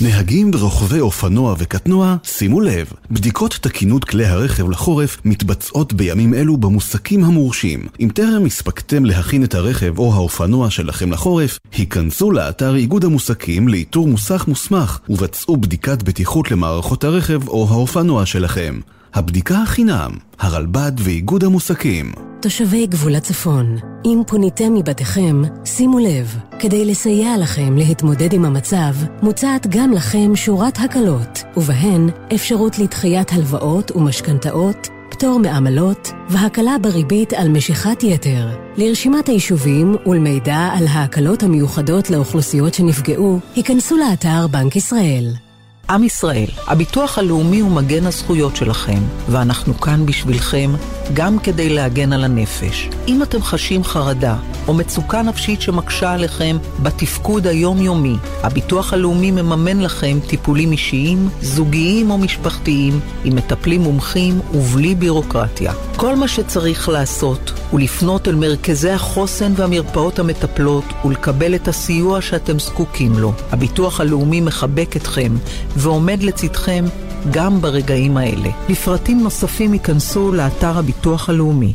נהגים ברוכבי אופנוע וקטנוע, שימו לב, בדיקות תקינות כלי הרכב לחורף מתבצעות בימים אלו במוסקים המורשים. אם טרם הספקתם להכין את הרכב או האופנוע שלכם לחורף, היכנסו לאתר איגוד המוסקים לאיתור מוסך מוסמך ובצעו בדיקת בטיחות למערכות הרכב או האופנוע שלכם. הבדיקה חינם, הרלב"ד ואיגוד המוסקים. תושבי גבול הצפון, אם פוניתם מבתיכם, שימו לב, כדי לסייע לכם להתמודד עם המצב, מוצעת גם לכם שורת הקלות, ובהן אפשרות לדחיית הלוואות ומשכנתאות, פטור מעמלות והקלה בריבית על משיכת יתר. לרשימת היישובים ולמידע על ההקלות המיוחדות לאוכלוסיות שנפגעו, היכנסו לאתר בנק ישראל. עם ישראל, הביטוח הלאומי הוא מגן הזכויות שלכם, ואנחנו כאן בשבילכם גם כדי להגן על הנפש. אם אתם חשים חרדה או מצוקה נפשית שמקשה עליכם בתפקוד היומיומי, הביטוח הלאומי מממן לכם טיפולים אישיים, זוגיים או משפחתיים, עם מטפלים מומחים ובלי בירוקרטיה. כל מה שצריך לעשות הוא לפנות אל מרכזי החוסן והמרפאות המטפלות ולקבל את הסיוע שאתם זקוקים לו. הביטוח הלאומי מחבק אתכם ועומד לצדכם גם ברגעים האלה. לפרטים נוספים ייכנסו לאתר הביטוח הלאומי.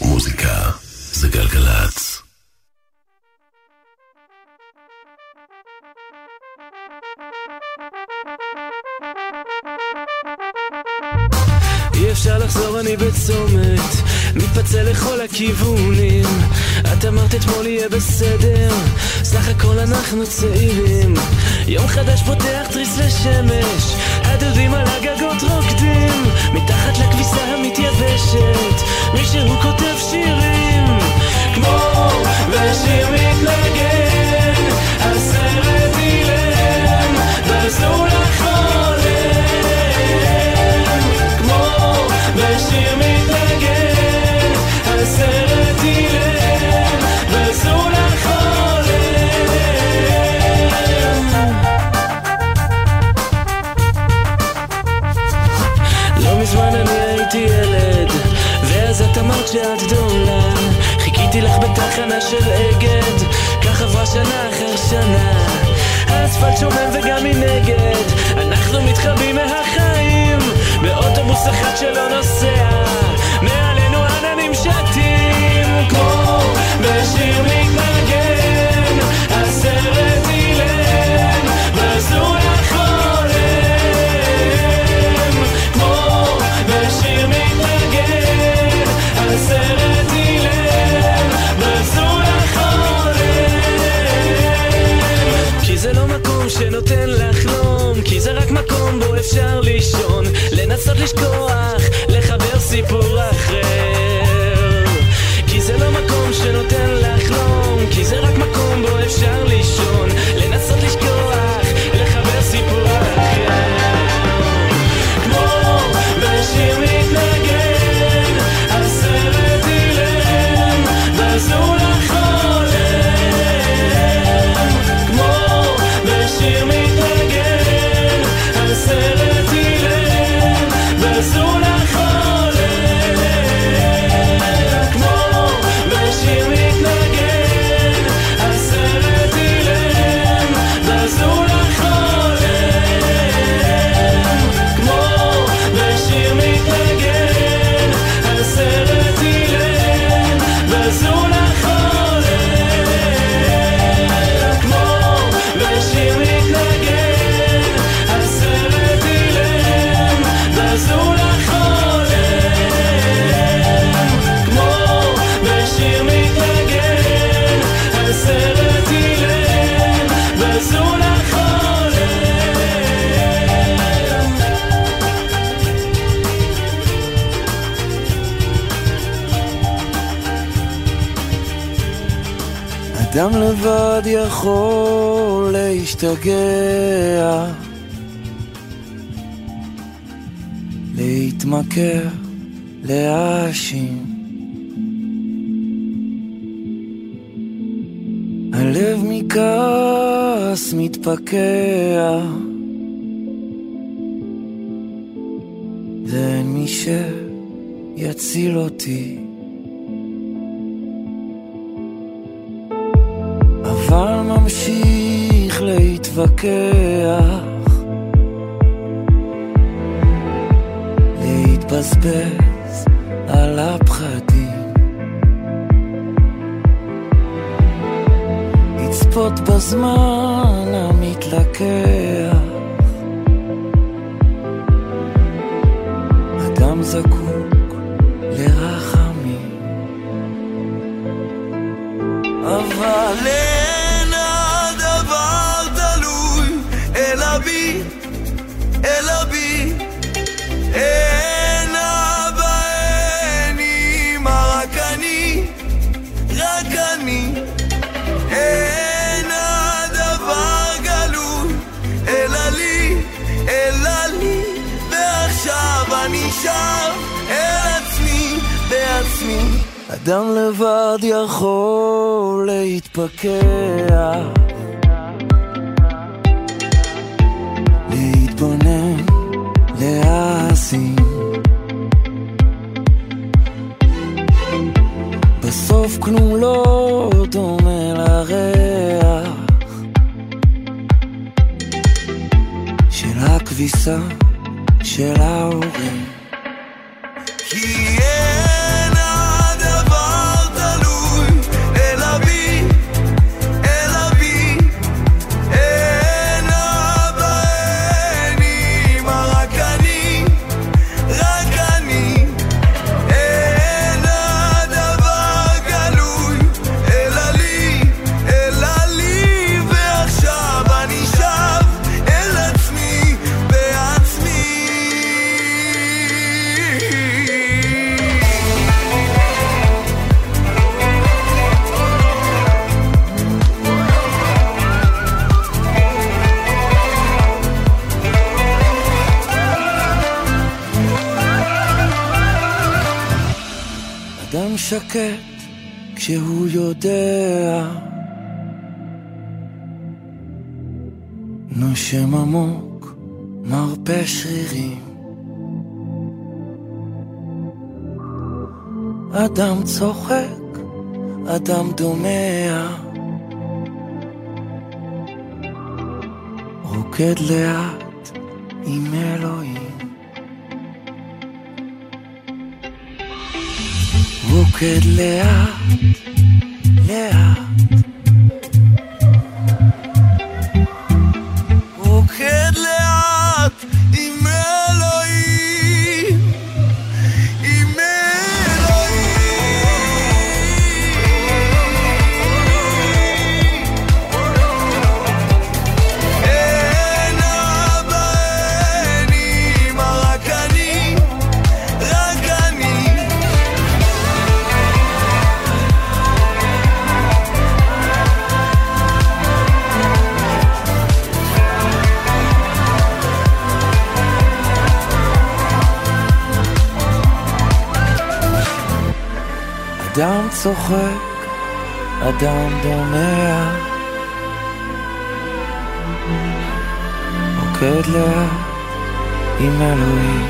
מוזיקה זה גלגלצ. אי אפשר לחזור אני בצומת מתפצל לכל הכיוונים את אמרת אתמול יהיה בסדר אנחנו צעירים. יום חדש פותח תריס לשמש הדודים על הגגות רוקדים מתחת לכביסה המתייבשת מישהו כותב שירים. כמו והשיר מתנגן של אגד כך עברה שנה אחר שנה. האספלט שומם וגם מנגד אנחנו מתחבאים מהחיים באוטובוס אחד שלא נוסע. מעלינו עננים שטים כמו בשיר מתנגן. הסרט אילם ואסור שנותן לחלום כי זה רק מקום בו אפשר לישון לנסות לשכוח, לחבר סיפור אחר. כי זה לא מקום שנותן לחלום כי זה רק מקום בו אפשר לישון אדם לבד יכול להשתגע, להתמכר, להאשים. הלב מכעס מתפקע, ואין מי שיציל אותי. להתווכח, להתבזבז על הפחדים, לצפות בזמן המתלקח. אני שב אל עצמי, בעצמי. אדם לבד יכול להתפכח, להתבונן, להאזין. בסוף כלום לא דומה לריח של הכביסה של ההורים. כי שקט כשהוא יודע. נושם עמוק, מרפא שרירים. אדם צוחק, אדם דומע. רוקד לאט עם אלוהים רוקד לאט, לאט. צוחק, אדם דומע, רוקד לאט עם אלוהים.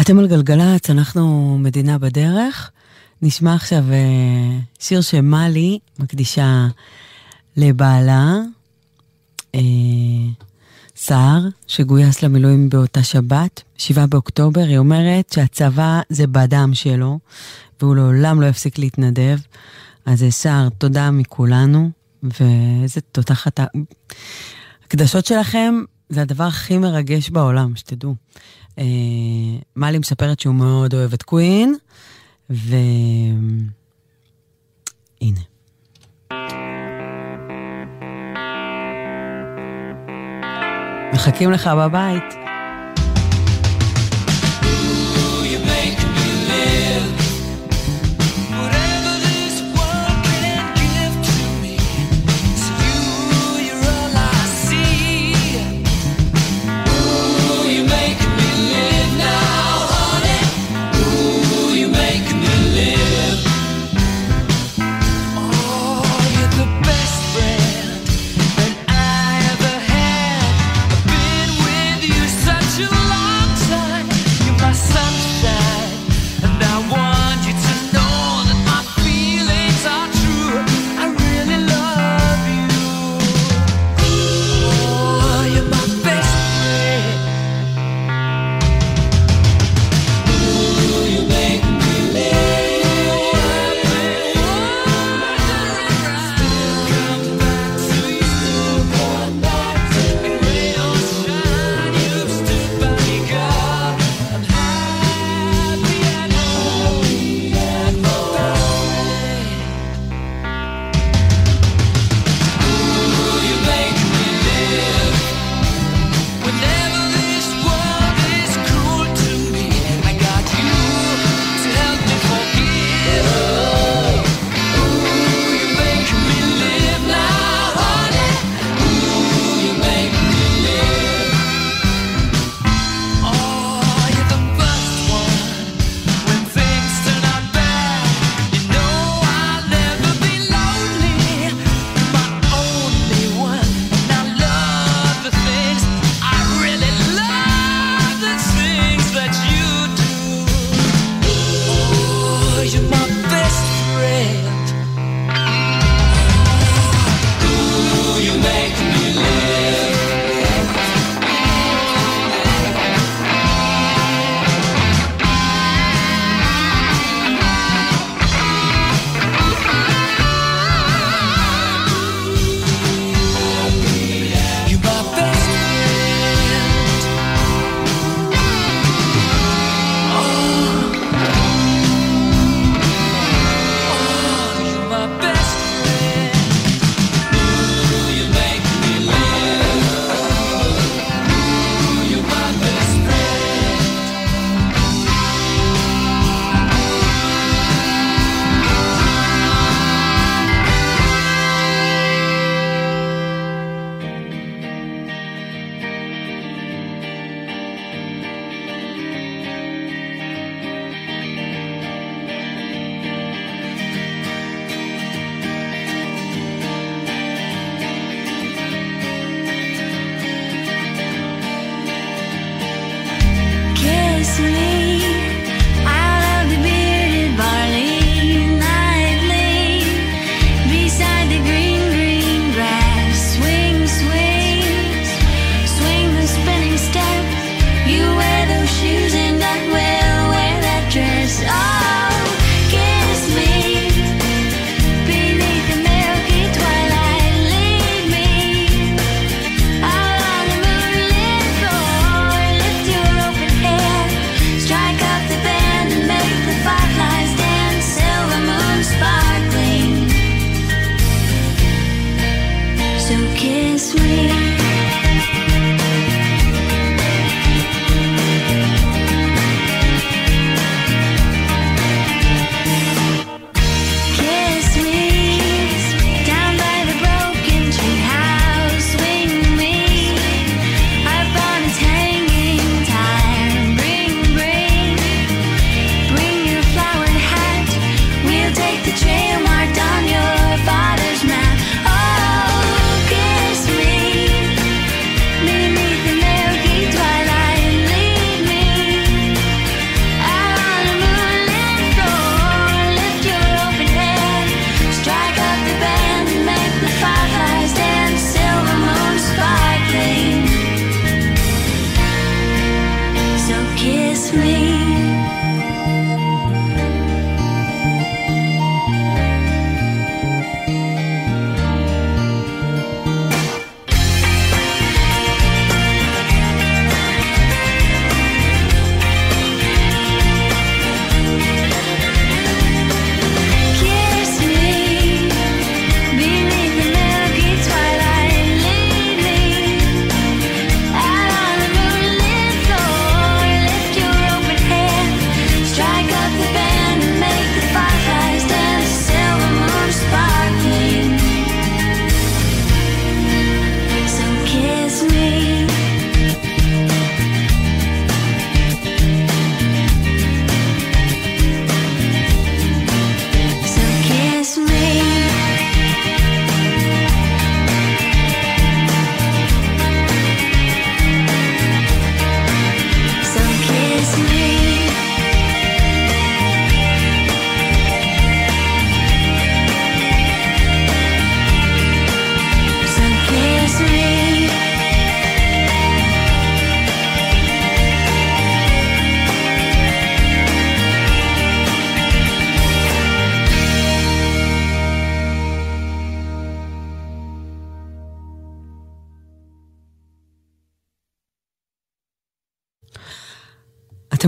אתם על גלגלצ, אנחנו מדינה בדרך. נשמע עכשיו אה, שיר שמלי מקדישה לבעלה, אה, סער, שגויס למילואים באותה שבת, 7 באוקטובר. היא אומרת שהצבא זה בדם שלו, והוא לעולם לא יפסיק להתנדב. אז אה, סער, תודה מכולנו, ואיזה תותחת... הקדשות שלכם זה הדבר הכי מרגש בעולם, שתדעו. אה, מלי מספרת שהוא מאוד אוהב את קווין, ו... מחכים לך בבית.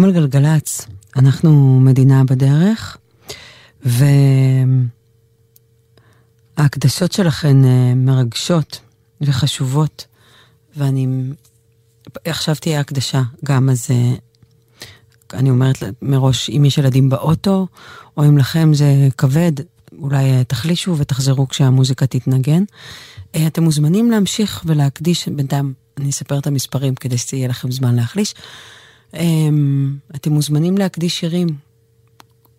על גלגלצ, אנחנו מדינה בדרך, וההקדשות שלכן אה, מרגשות וחשובות, ואני... עכשיו תהיה הקדשה גם, אז אה, אני אומרת מראש, אם יש ילדים באוטו, או אם לכם זה כבד, אולי אה, תחלישו ותחזרו כשהמוזיקה תתנגן. אתם מוזמנים להמשיך ולהקדיש, בינתיים אני אספר את המספרים כדי שיהיה לכם זמן להחליש. אמ, אתם מוזמנים להקדיש שירים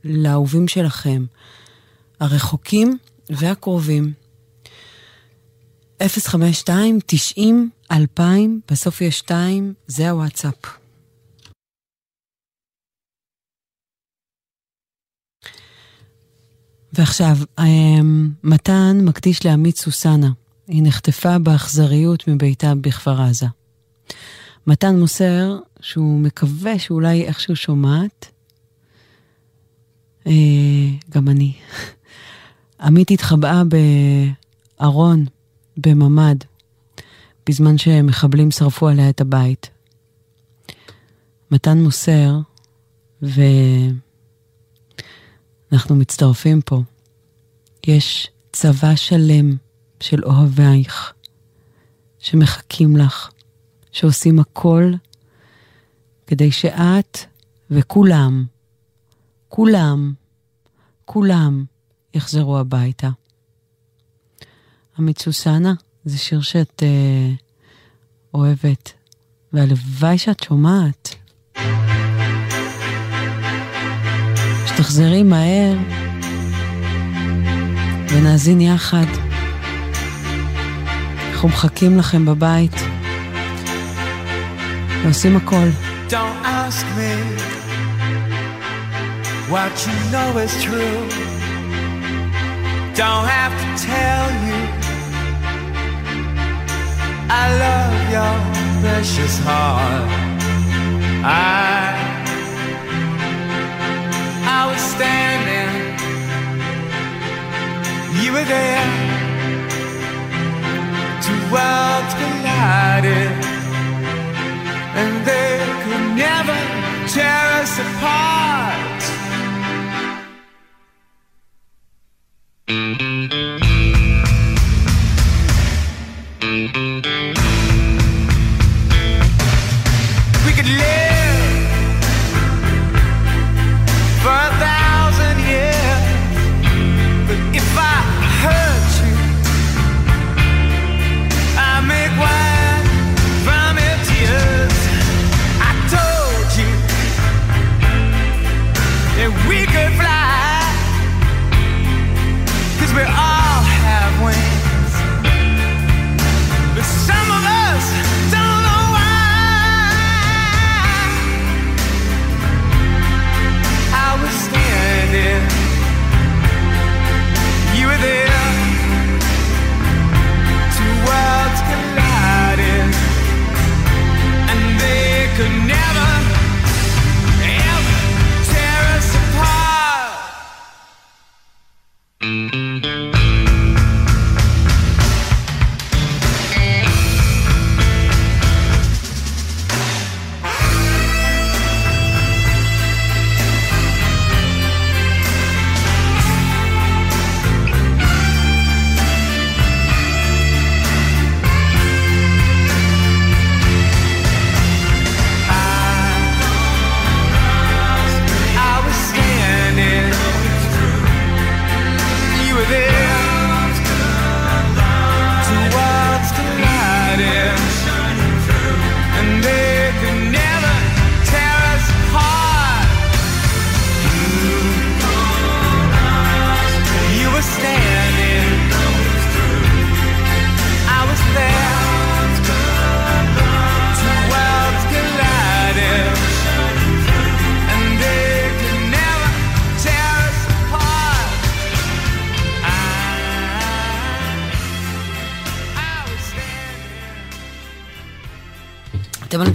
לאהובים שלכם, הרחוקים והקרובים. 052 90 2000, בסוף יש 2, זה הוואטסאפ. ועכשיו, אמ, מתן מקדיש לעמית סוסנה. היא נחטפה באכזריות מביתה בכפר עזה. מתן מוסר שהוא מקווה שאולי איכשהו שומעת. אה, גם אני. (laughs) עמית התחבאה בארון, בממ"ד, בזמן שמחבלים שרפו עליה את הבית. מתן מוסר, ואנחנו מצטרפים פה. יש צבא שלם של אוהבייך, שמחכים לך, שעושים הכל כדי שאת וכולם, כולם, כולם יחזרו הביתה. עמית סוסנה, זה שיר שאת אה, אוהבת, והלוואי שאת שומעת. שתחזרי מהר ונאזין יחד. אנחנו מחכים לכם בבית ועושים הכל. Don't ask me what you know is true. Don't have to tell you I love your precious heart. I I was standing, you were there. Two worlds collided and they could never tear us apart.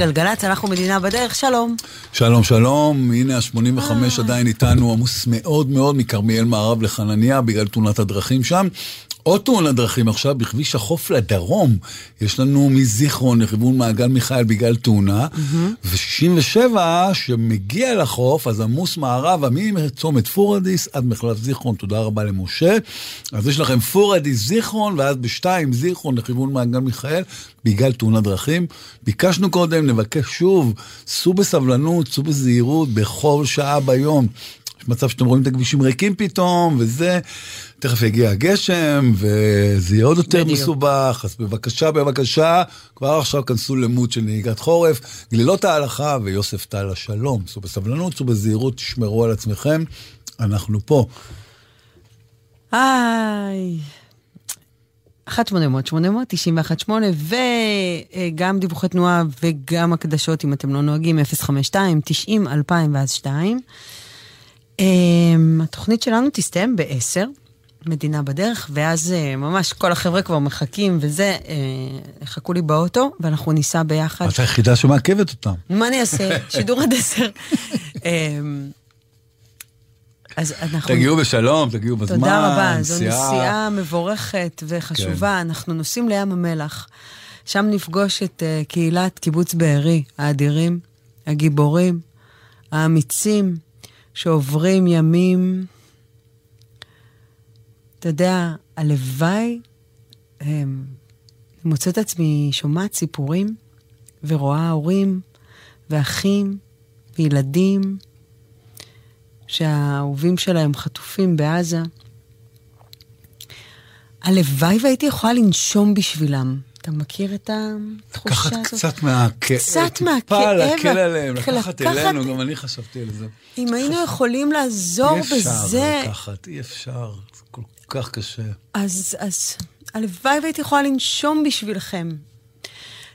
גלגלצ, אנחנו מדינה בדרך, שלום. שלום שלום, הנה ה-85 עדיין איתנו, עמוס מאוד מאוד מכרמיאל מערב לחנניה בגלל תאונת הדרכים שם. עוד תאונת דרכים עכשיו בכביש החוף לדרום. יש לנו מזיכרון לכיוון מעגל מיכאל בגלל תאונה, ו-67 שמגיע לחוף, אז עמוס מערבה מצומת פורדיס עד מחלף זיכרון, תודה רבה למשה. אז יש לכם פורדיס זיכרון, ואז בשתיים זיכרון לכיוון מעגל מיכאל, בגלל תאונת דרכים. ביקשנו קודם, נבקש שוב, סעו בסבלנות, סעו בזהירות, בכל שעה ביום. יש מצב שאתם רואים את הכבישים ריקים פתאום, וזה, תכף יגיע הגשם, וזה יהיה עוד יותר בדיוק. מסובך, אז בבקשה, בבקשה, כבר עכשיו כנסו למוד של נהיגת חורף, גלילות ההלכה ויוסף טל השלום. סעו בסבלנות, סעו בזהירות, תשמרו על עצמכם, אנחנו פה. היי. 1 800 800 91 8 וגם דיווחי תנועה וגם הקדשות אם אתם לא נוהגים 052 90 2000 ואז 2. התוכנית שלנו תסתיים ב-10, מדינה בדרך, ואז אה, ממש כל החבר'ה כבר מחכים וזה, אה, חכו לי באוטו ואנחנו ניסע ביחד. את היחידה שמעכבת אותם. מה אני אעשה? (laughs) שידור עד 10. אמ, אז אנחנו... תגיעו בשלום, תגיעו בזמן. תודה רבה, זו נסיעה מבורכת וחשובה. אנחנו נוסעים לים המלח. שם נפגוש את uh, קהילת קיבוץ בארי, האדירים, הגיבורים, האמיצים, שעוברים ימים, אתה יודע, הלוואי, אני מוצאת עצמי שומעת סיפורים ורואה הורים ואחים וילדים שהאהובים שלהם חטופים בעזה. הלוואי והייתי יכולה לנשום בשבילם. אתה מכיר את התחושה לקחת הזאת? קצת מהכאב, קצת טיפה מהכאב, להקל עליהם, לקחת- לקחת אלינו, גם אני חשבתי על זה. אם היינו יכולים לעזור אי אפשר בזה, לקחת, אי אפשר, זה כל כך קשה. אז, אז הלוואי והייתי יכולה לנשום בשבילכם.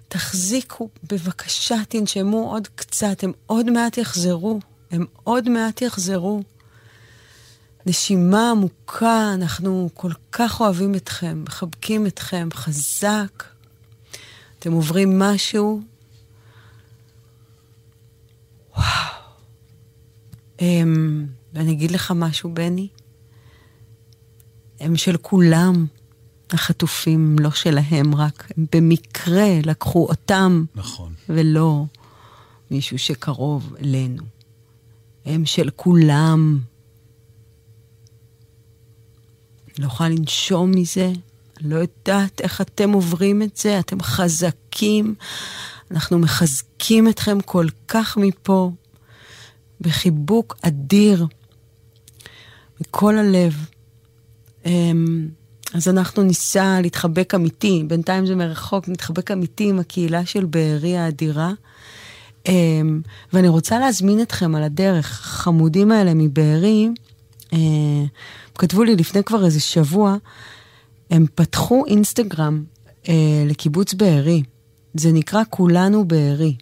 תחזיקו, בבקשה, תנשמו עוד קצת, הם עוד מעט יחזרו. הם עוד מעט יחזרו. נשימה עמוקה, אנחנו כל כך אוהבים אתכם, מחבקים אתכם, חזק. אתם עוברים משהו. וואו. הם, ואני אגיד לך משהו, בני. הם של כולם, החטופים, לא שלהם רק. הם במקרה לקחו אותם. נכון. ולא מישהו שקרוב אלינו. הם של כולם. אני לא יכולה לנשום מזה, לא יודעת איך אתם עוברים את זה, אתם חזקים. אנחנו מחזקים אתכם כל כך מפה, בחיבוק אדיר, מכל הלב. אמ, אז אנחנו ניסע להתחבק אמיתי, בינתיים זה מרחוק, נתחבק אמיתי עם הקהילה של בארי האדירה. אמ, ואני רוצה להזמין אתכם על הדרך, החמודים האלה מבארי, אה, כתבו לי לפני כבר איזה שבוע, הם פתחו אינסטגרם אה, לקיבוץ בארי. זה נקרא כולנו בארי.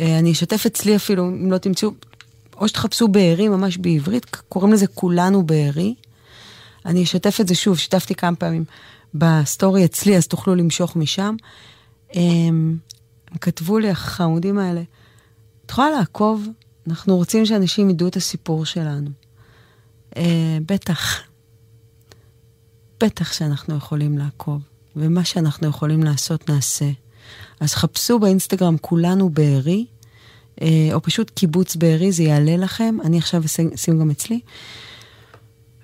אה, אני אשתף אצלי אפילו, אם לא תמצאו, או שתחפשו בארי ממש בעברית, קוראים לזה כולנו בארי. אני אשתף את זה שוב, שיתפתי כמה פעמים בסטורי אצלי, אז תוכלו למשוך משם. הם, הם כתבו לי, החמודים האלה, את יכולה לעקוב? אנחנו רוצים שאנשים ידעו את הסיפור שלנו. אה, בטח. בטח שאנחנו יכולים לעקוב, ומה שאנחנו יכולים לעשות נעשה. אז חפשו באינסטגרם כולנו בארי, אה, או פשוט קיבוץ בארי, זה יעלה לכם, אני עכשיו אשים גם אצלי.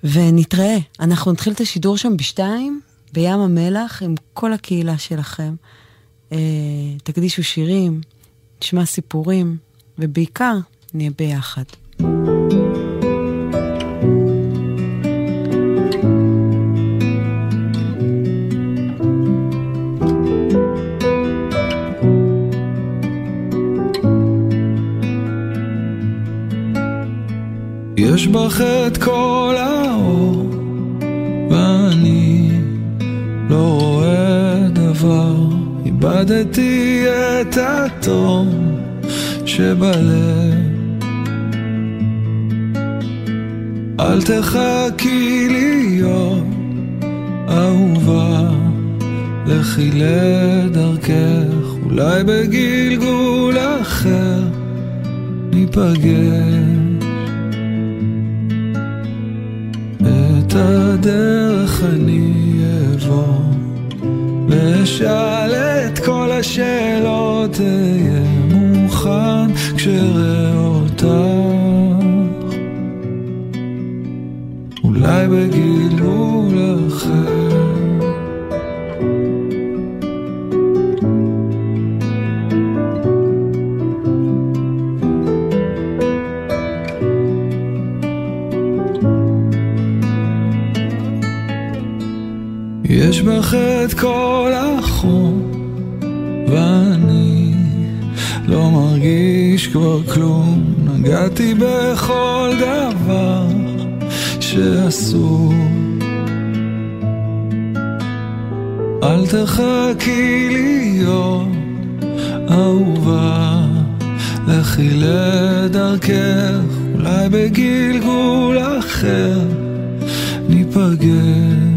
ונתראה. אנחנו נתחיל את השידור שם בשתיים, בים המלח, עם כל הקהילה שלכם. אה, תקדישו שירים, נשמע סיפורים, ובעיקר, נהיה ביחד. יש בך את כל האור, ואני לא רואה דבר. איבדתי את התום שבלב. אל תחכי להיות אהובה, לכי לדרכך, אולי בגלגול אחר ניפגש. את הדרך אני אעבור ואשאל את כל השאלות, אהיה מוכן כשאראה אותך אולי בגלגול אחר יש בך את כל החום, ואני לא מרגיש כבר כלום. נגעתי בכל דבר שאסור. אל תחכי להיות אהובה, לכי לדרכך, אולי בגלגול אחר ניפגש.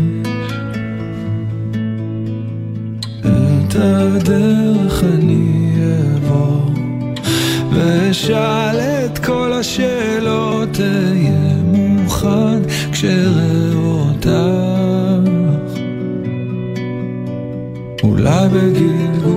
הדרך אני אעבור ואשאל את כל השאלות אהיה מוכן כשאראה אותך אולי בגלגול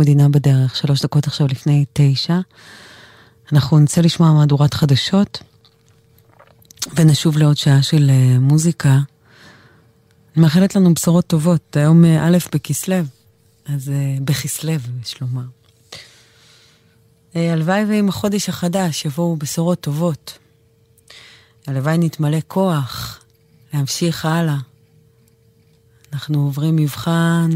מדינה בדרך, שלוש דקות עכשיו לפני תשע. אנחנו נצא לשמוע מהדורת חדשות, ונשוב לעוד שעה של אה, מוזיקה. אני מאחלת לנו בשורות טובות, היום אה, א' בכסלו, אז אה, בכסלו, יש לומר. הלוואי ועם החודש החדש יבואו בשורות טובות. הלוואי נתמלא כוח להמשיך הלאה. אנחנו עוברים מבחן,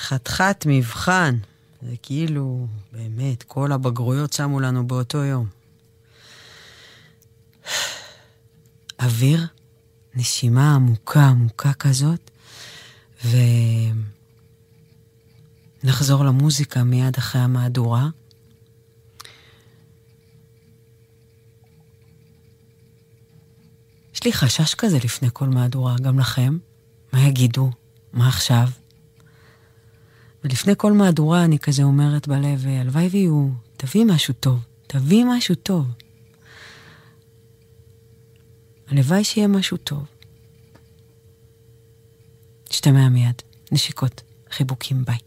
חתיכת מבחן. זה כאילו, באמת, כל הבגרויות שמו לנו באותו יום. אוויר, נשימה עמוקה עמוקה כזאת, ונחזור למוזיקה מיד אחרי המהדורה. יש לי חשש כזה לפני כל מהדורה, גם לכם. מה יגידו? מה עכשיו? ולפני כל מהדורה אני כזה אומרת בלב, הלוואי ויהיו, תביא משהו טוב, תביא משהו טוב. הלוואי שיהיה משהו טוב. נשתמע מיד. נשיקות, חיבוקים, ביי.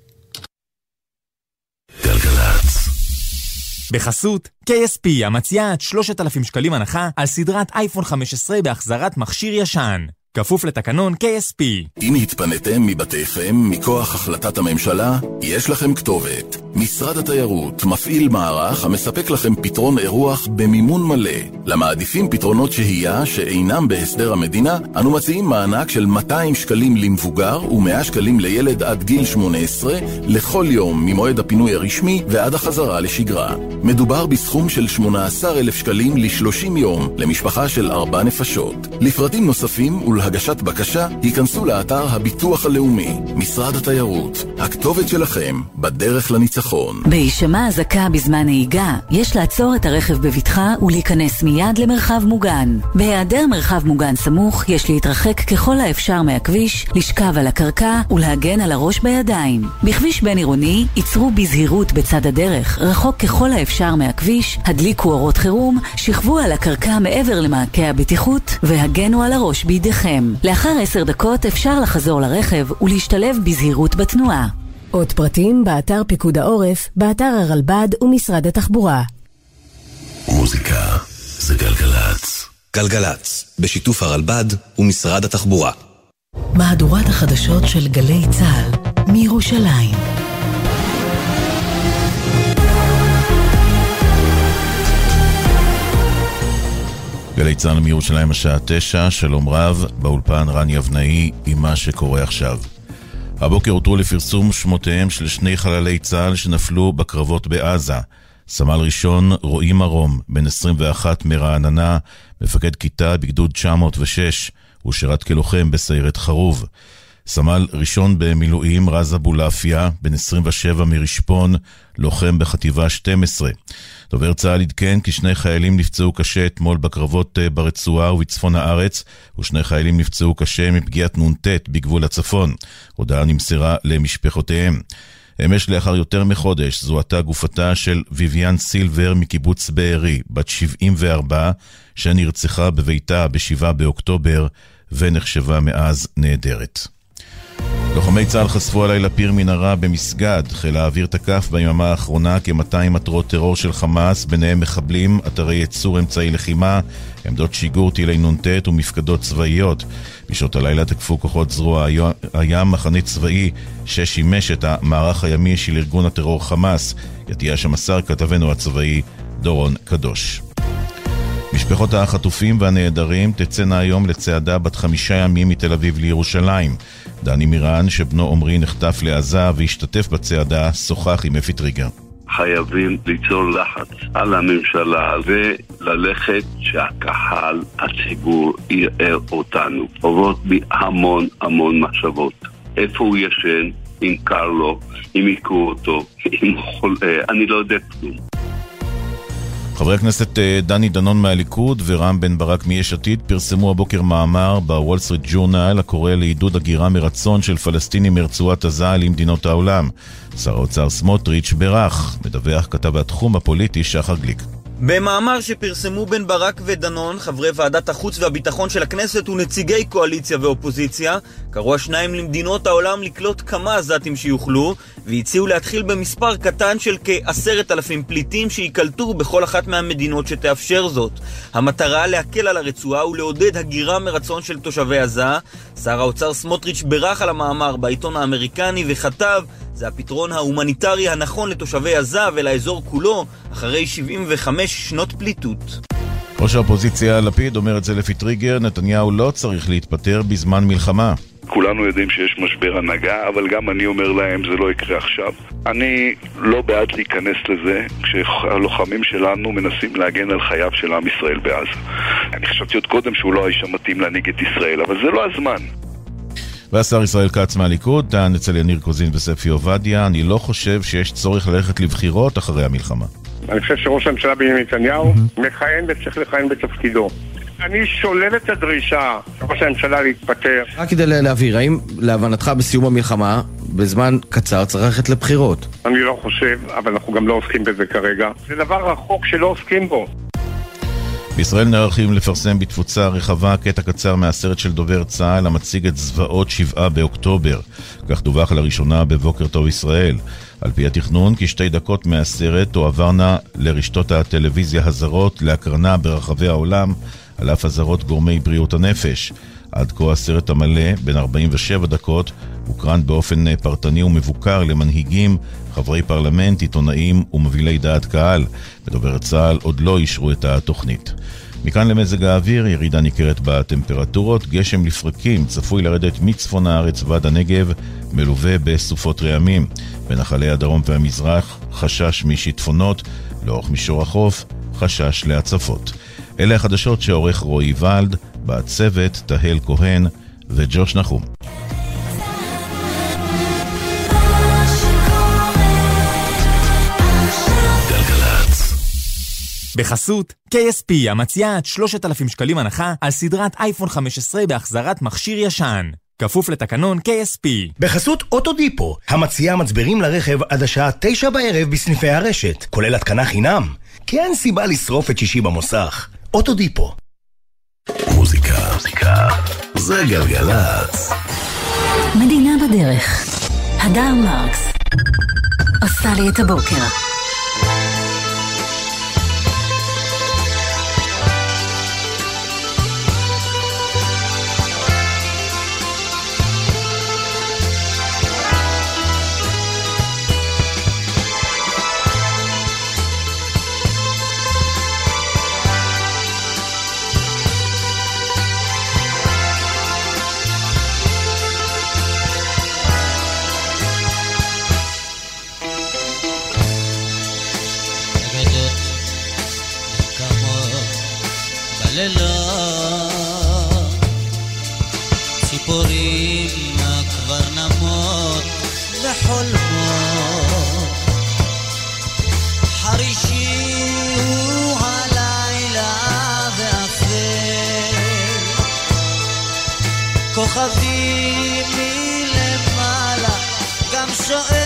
בחסות, KSP המציעה עד 3,000 שקלים הנחה על סדרת אייפון 15 בהחזרת מכשיר ישן. כפוף לתקנון KSP. אם התפניתם מבתיכם מכוח החלטת הממשלה, יש לכם כתובת. משרד התיירות מפעיל מערך המספק לכם פתרון אירוח במימון מלא. למעדיפים פתרונות שהייה שאינם בהסדר המדינה, אנו מציעים מענק של 200 שקלים למבוגר ו-100 שקלים לילד עד גיל 18 לכל יום ממועד הפינוי הרשמי ועד החזרה לשגרה. מדובר בסכום של 18,000 שקלים ל-30 יום למשפחה של ארבע נפשות. לפרטים נוספים ולהגשת בקשה, היכנסו לאתר הביטוח הלאומי, משרד התיירות. הכתובת שלכם בדרך לניצחון. בהישמע אזעקה בזמן נהיגה, יש לעצור את הרכב בבטחה ולהיכנס מיד למרחב מוגן. בהיעדר מרחב מוגן סמוך, יש להתרחק ככל האפשר מהכביש, לשכב על הקרקע ולהגן על הראש בידיים. בכביש בין עירוני, ייצרו בזהירות בצד הדרך, רחוק ככל האפשר מהכביש, הדליקו אורות חירום, שכבו על הקרקע מעבר למעקה הבטיחות והגנו על הראש בידיכם. לאחר עשר דקות אפשר לחזור לרכב ולהשתלב בזהירות בתנועה. עוד פרטים באתר פיקוד העורף, באתר הרלב"ד ומשרד התחבורה. מוזיקה זה גלגלצ. גלגלצ, בשיתוף הרלב"ד ומשרד התחבורה. מהדורת החדשות של גלי צה"ל מירושלים. גלי צה"ל מירושלים השעה תשע, שלום רב, באולפן רן יבנאי עם מה שקורה עכשיו. הבוקר הותרו לפרסום שמותיהם של שני חללי צה"ל שנפלו בקרבות בעזה. סמל ראשון רועי מרום, בן 21 מרעננה, מפקד כיתה בגדוד 906, הוא שירת כלוחם בסיירת חרוב. סמל ראשון במילואים רז אבולעפיה, בן 27 מרשפון, לוחם בחטיבה 12. דובר צה"ל עדכן כי שני חיילים נפצעו קשה אתמול בקרבות אה, ברצועה ובצפון הארץ, ושני חיילים נפצעו קשה מפגיעת נ"ט בגבול הצפון. הודעה נמסרה למשפחותיהם. אמש לאחר יותר מחודש זוהתה גופתה של ויvian סילבר מקיבוץ בארי, בת 74, שנרצחה בביתה ב-7 באוקטובר ונחשבה מאז נעדרת. לוחמי צה"ל חשפו הלילה פיר מנהרה במסגד. חיל האוויר תקף ביממה האחרונה כ-200 מטרות טרור של חמאס, ביניהם מחבלים, אתרי ייצור אמצעי לחימה, עמדות שיגור טילי נ"ט ומפקדות צבאיות. בשעות הלילה תקפו כוחות זרוע הים מחנה צבאי ששימש את המערך הימי של ארגון הטרור חמאס. ידיעה שמסר כתבנו הצבאי דורון קדוש. משפחות החטופים והנעדרים תצאנה היום לצעדה בת חמישה ימים מתל אביב לירושלים. דני מירן, שבנו עמרי נחטף לעזה והשתתף בצעדה, שוחח עם אפי טריגר. חייבים ליצור לחץ על הממשלה וללכת שהקהל, הציבור, יראה אותנו. עוברות בי המון המון מחשבות. איפה הוא ישן, אם קר לו, אם היכו אותו, אם הוא חולה, אני לא יודע כלום. חברי הכנסת אה, דני דנון מהליכוד ורם בן ברק מיש עתיד פרסמו הבוקר מאמר בוול סטריט ג'ורנל הקורא לעידוד הגירה מרצון של פלסטינים מרצועת עזה למדינות העולם. שר האוצר סמוטריץ' בירך, מדווח כתב התחום הפוליטי שחר גליק. במאמר שפרסמו בן ברק ודנון, חברי ועדת החוץ והביטחון של הכנסת ונציגי קואליציה ואופוזיציה, קראו השניים למדינות העולם לקלוט כמה עזתים שיוכלו, והציעו להתחיל במספר קטן של כעשרת אלפים פליטים שייקלטו בכל אחת מהמדינות שתאפשר זאת. המטרה להקל על הרצועה ולעודד הגירה מרצון של תושבי עזה. שר האוצר סמוטריץ' בירך על המאמר בעיתון האמריקני וכתב זה הפתרון ההומניטרי הנכון לתושבי עזה ולאזור כולו אחרי 75 שנות פליטות. ראש האופוזיציה לפיד אומר את זה לפי טריגר, נתניהו לא צריך להתפטר בזמן מלחמה. כולנו יודעים שיש משבר הנהגה, אבל גם אני אומר להם זה לא יקרה עכשיו. אני לא בעד להיכנס לזה כשהלוחמים שלנו מנסים להגן על חייו של עם ישראל בעזה. אני חשבתי עוד קודם שהוא לא האיש המתאים להנהיג את ישראל, אבל זה לא הזמן. והשר ישראל כץ מהליכוד טען אצל יניר קוזין וספי עובדיה, אני לא חושב שיש צורך ללכת לבחירות אחרי המלחמה. אני חושב שראש הממשלה בנימין נתניהו מכהן וצריך לכהן בתפקידו. אני שולל את הדרישה של ראש הממשלה להתפטר. רק כדי להבהיר, האם להבנתך בסיום המלחמה, בזמן קצר צריך ללכת לבחירות? אני לא חושב, אבל אנחנו גם לא עוסקים בזה כרגע. זה דבר רחוק שלא עוסקים בו. בישראל נערכים לפרסם בתפוצה רחבה קטע קצר מהסרט של דובר צה"ל המציג את זוועות שבעה באוקטובר. כך דווח לראשונה בבוקר טוב ישראל. על פי התכנון, כשתי דקות מהסרט תועברנה לרשתות הטלוויזיה הזרות להקרנה ברחבי העולם, על אף אזהרות גורמי בריאות הנפש. עד כה הסרט המלא, בן 47 דקות, הוקרן באופן פרטני ומבוקר למנהיגים, חברי פרלמנט, עיתונאים ומובילי דעת קהל. בדוברת צה"ל עוד לא אישרו את התוכנית. מכאן למזג האוויר, ירידה ניכרת בטמפרטורות, גשם לפרקים צפוי לרדת מצפון הארץ ועד הנגב, מלווה בסופות רעמים. בנחלי הדרום והמזרח, חשש משיטפונות, לאורך מישור החוף, חשש להצפות. אלה החדשות שעורך רועי ולד, בצוות תהל כהן וג'וש נחום. בחסות KSP המציעה עד 3,000 שקלים הנחה על סדרת אייפון 15 בהחזרת מכשיר ישן. כפוף לתקנון KSP. בחסות אוטודיפו, המציעה מצברים לרכב עד השעה תשע בערב בסניפי הרשת, כולל התקנה חינם. כי אין סיבה לשרוף את שישי במוסך. אוטודיפו. מוזיקה, מוזיקה, זה גלגלצ. מדינה בדרך. הדר מרקס עושה לי את הבוקר. בלילות ציפורים כבר נמות וחולמות. חרישי הוא הלילה ואפל. כוכבים מלמעלה גם שואל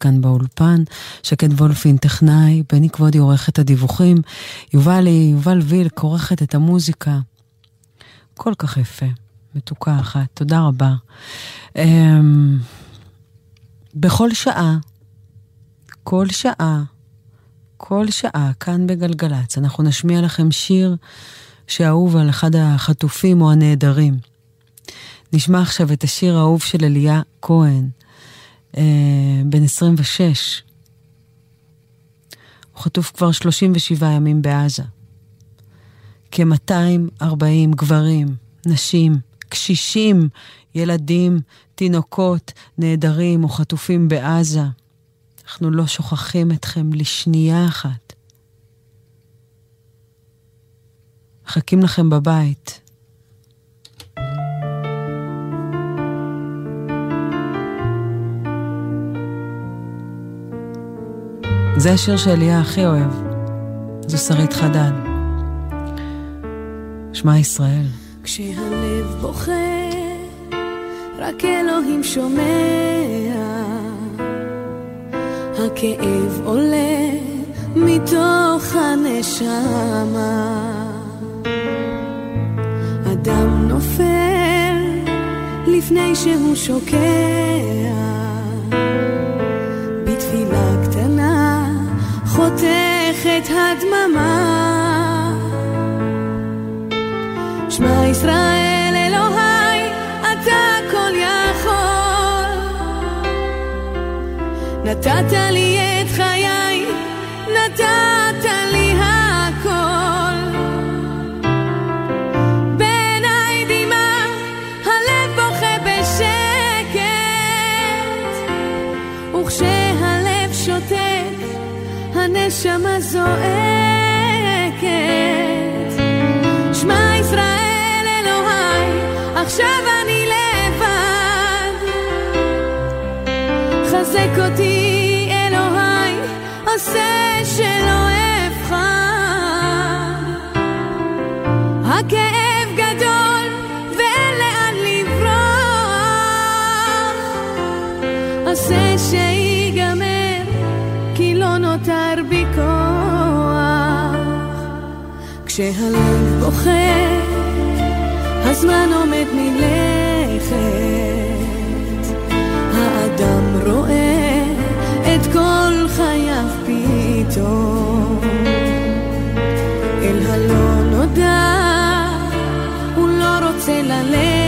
כאן באולפן, שקד וולפין טכנאי, בני כבודי עורך את הדיווחים, יובלי, יובל וילק עורכת את המוזיקה. כל כך יפה, מתוקה אחת, תודה רבה. אמ, בכל שעה, כל שעה, כל שעה, כאן בגלגלצ, אנחנו נשמיע לכם שיר שאהוב על אחד החטופים או הנעדרים. נשמע עכשיו את השיר האהוב של אליה כהן, בן 26. הוא חטוף כבר 37 ימים בעזה. כ-240 גברים, נשים, קשישים, ילדים, תינוקות, נעדרים או חטופים בעזה. אנחנו לא שוכחים אתכם לשנייה אחת. מחכים לכם בבית. זה השיר שאליה הכי אוהב. זו שרית חדד. שמע ישראל. כשהלב בוכה, רק אלוהים שומע. הכאב עולה מתוך הנשמה. אדם נופל לפני שהוא שוקע. חותכת הדממה. שמע ישראל אלוהי, אתה כל יכול. נתת לי הנשמה זועקת. שמע ישראל אלוהי, עכשיו אני לבד. חזק אותי אלוהי, עושה שלא כשהלב בוכה, הזמן עומד מלכת. האדם רואה את כל חייו פתאום. אל הלא נודע, הוא לא רוצה ללכת.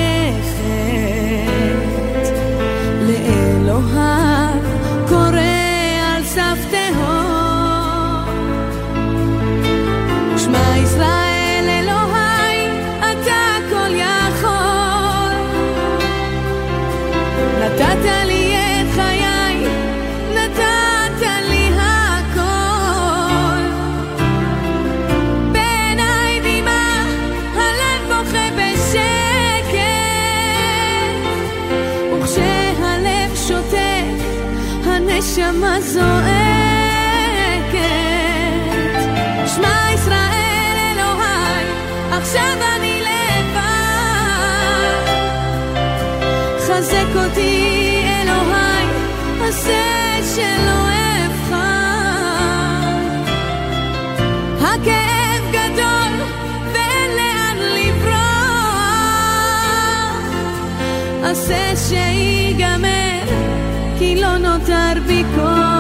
נשמה זועקת. שמע ישראל אלוהי עכשיו אני לבד. חזק אותי אלוהי עשה שלא אבחר הכאב גדול ואין לאן לברוח. עשה שיגע tranquilo no te arbico.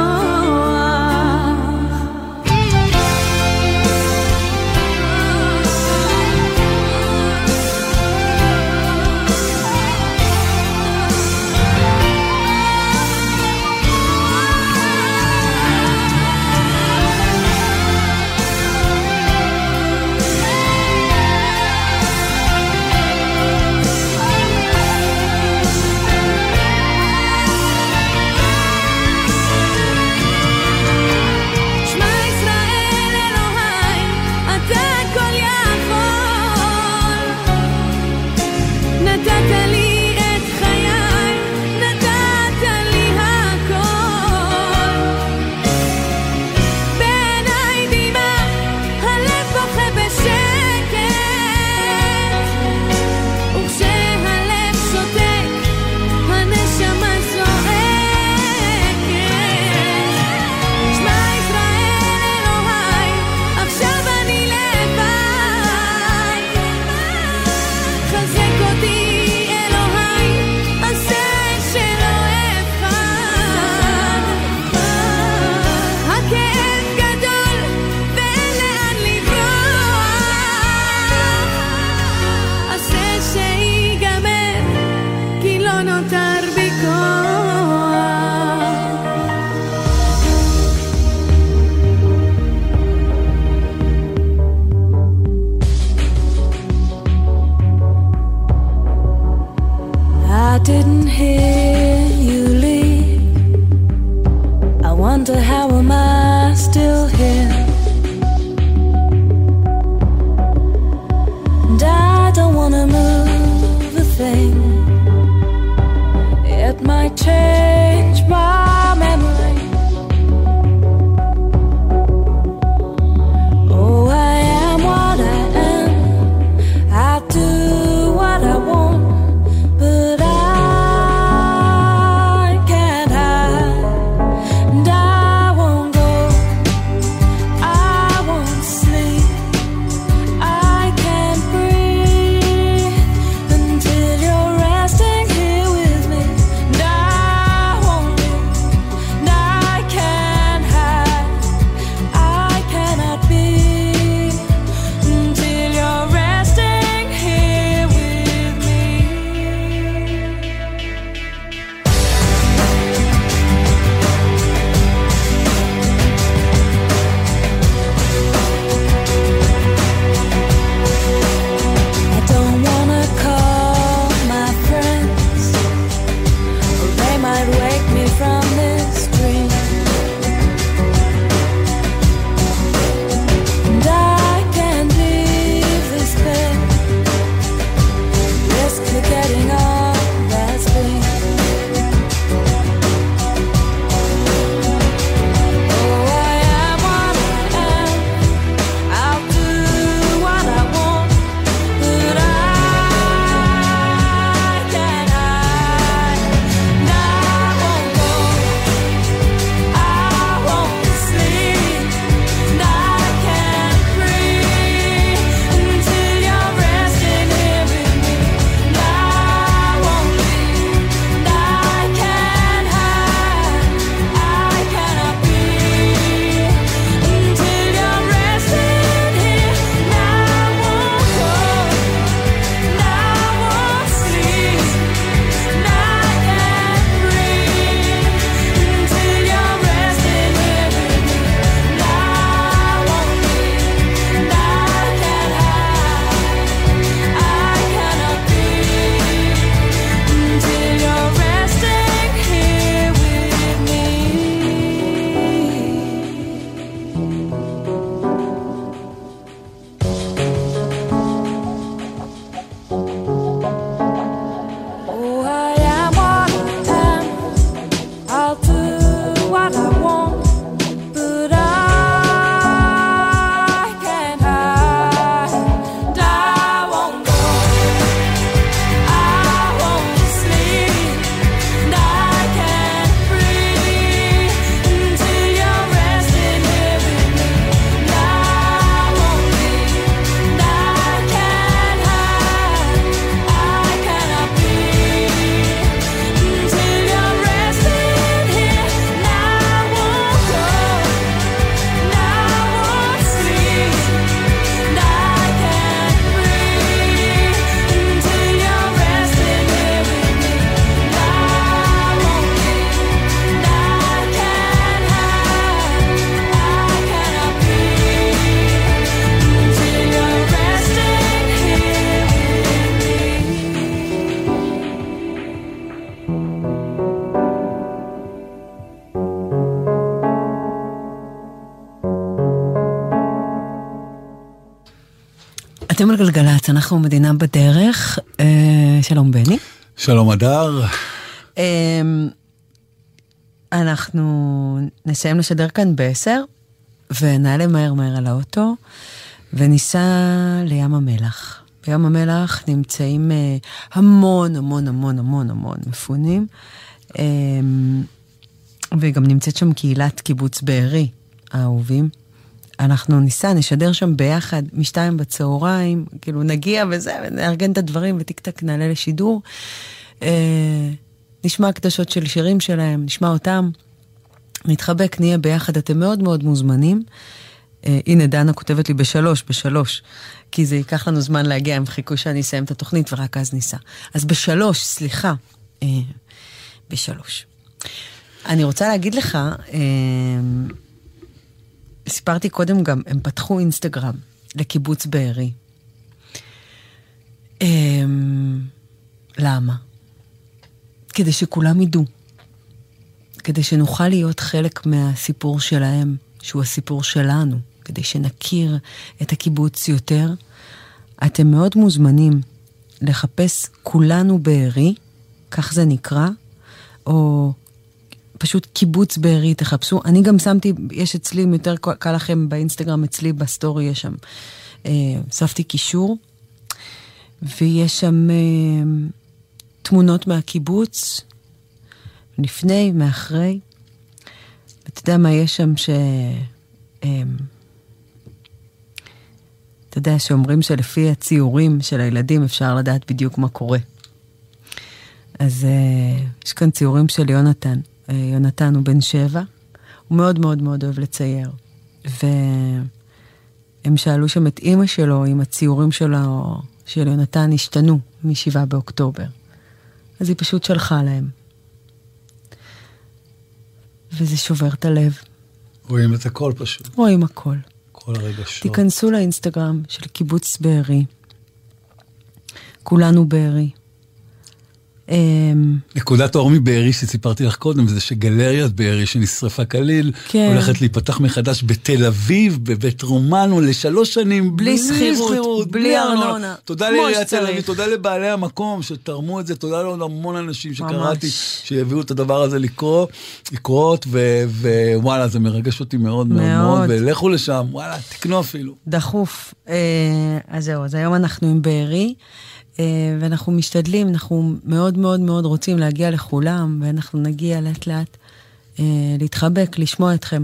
על גלגלצ, אנחנו מדינה בדרך. אה, שלום בני. שלום אדר. אה, אנחנו נסיים לשדר כאן בעשר, ונעלה מהר מהר על האוטו, וניסע לים המלח. בים המלח נמצאים אה, המון המון המון המון המון מפונים, אה, וגם נמצאת שם קהילת קיבוץ בארי, האהובים. אנחנו ניסע, נשדר שם ביחד משתיים בצהריים, כאילו נגיע וזה, ונארגן את הדברים וטיק טק נעלה לשידור. אה, נשמע הקדשות של שירים שלהם, נשמע אותם, נתחבק, נהיה ביחד, אתם מאוד מאוד מוזמנים. אה, הנה, דנה כותבת לי בשלוש, בשלוש, כי זה ייקח לנו זמן להגיע, הם חיכו שאני אסיים את התוכנית ורק אז ניסע. אז בשלוש, סליחה, אה, בשלוש. אני רוצה להגיד לך, אה, סיפרתי קודם גם, הם פתחו אינסטגרם לקיבוץ בארי. אמ, למה? כדי שכולם ידעו. כדי שנוכל להיות חלק מהסיפור שלהם, שהוא הסיפור שלנו, כדי שנכיר את הקיבוץ יותר. אתם מאוד מוזמנים לחפש כולנו בארי, כך זה נקרא, או פשוט קיבוץ בארי, תחפשו. אני גם שמתי, יש אצלי, אם יותר קל לכם באינסטגרם, אצלי בסטורי יש שם, אה, הוספתי קישור, ויש שם אה, תמונות מהקיבוץ, לפני, מאחרי. אתה יודע מה יש שם ש... אה, אתה יודע, שאומרים שלפי הציורים של הילדים אפשר לדעת בדיוק מה קורה. אז אה, יש כאן ציורים של יונתן. אה, יונתן הוא בן שבע, הוא מאוד מאוד מאוד אוהב לצייר. והם שאלו שם את אימא שלו אם הציורים שלו, של יונתן השתנו מ-7 באוקטובר. אז היא פשוט שלחה להם. וזה שובר את הלב. רואים את הכל פשוט, רואים הכל. כל הרגשות. תיכנסו לאינסטגרם של קיבוץ בארי. כולנו בארי. אמ, נקודת האור מבארי שסיפרתי לך קודם, זה שגלריית בארי שנשרפה כליל, כן. הולכת להיפתח מחדש בתל אביב, בבית רומנו, לשלוש שנים, בלי שכירות, בלי ארנונה. תודה לעיריית תל. אביב, תודה לבעלי המקום שתרמו את זה, תודה לעוד המון אנשים שקראתי. שהביאו את הדבר הזה לקרוא, לקרות, ו- ווואלה, זה מרגש אותי מאוד מאוד מאוד. ולכו לשם, וואלה, תקנו אפילו. דחוף. אה, אז זהו, אז היום אנחנו עם בארי, ואנחנו משתדלים, אנחנו מאוד מאוד מאוד רוצים להגיע לכולם, ואנחנו נגיע לאט לאט אה, להתחבק, לשמוע אתכם.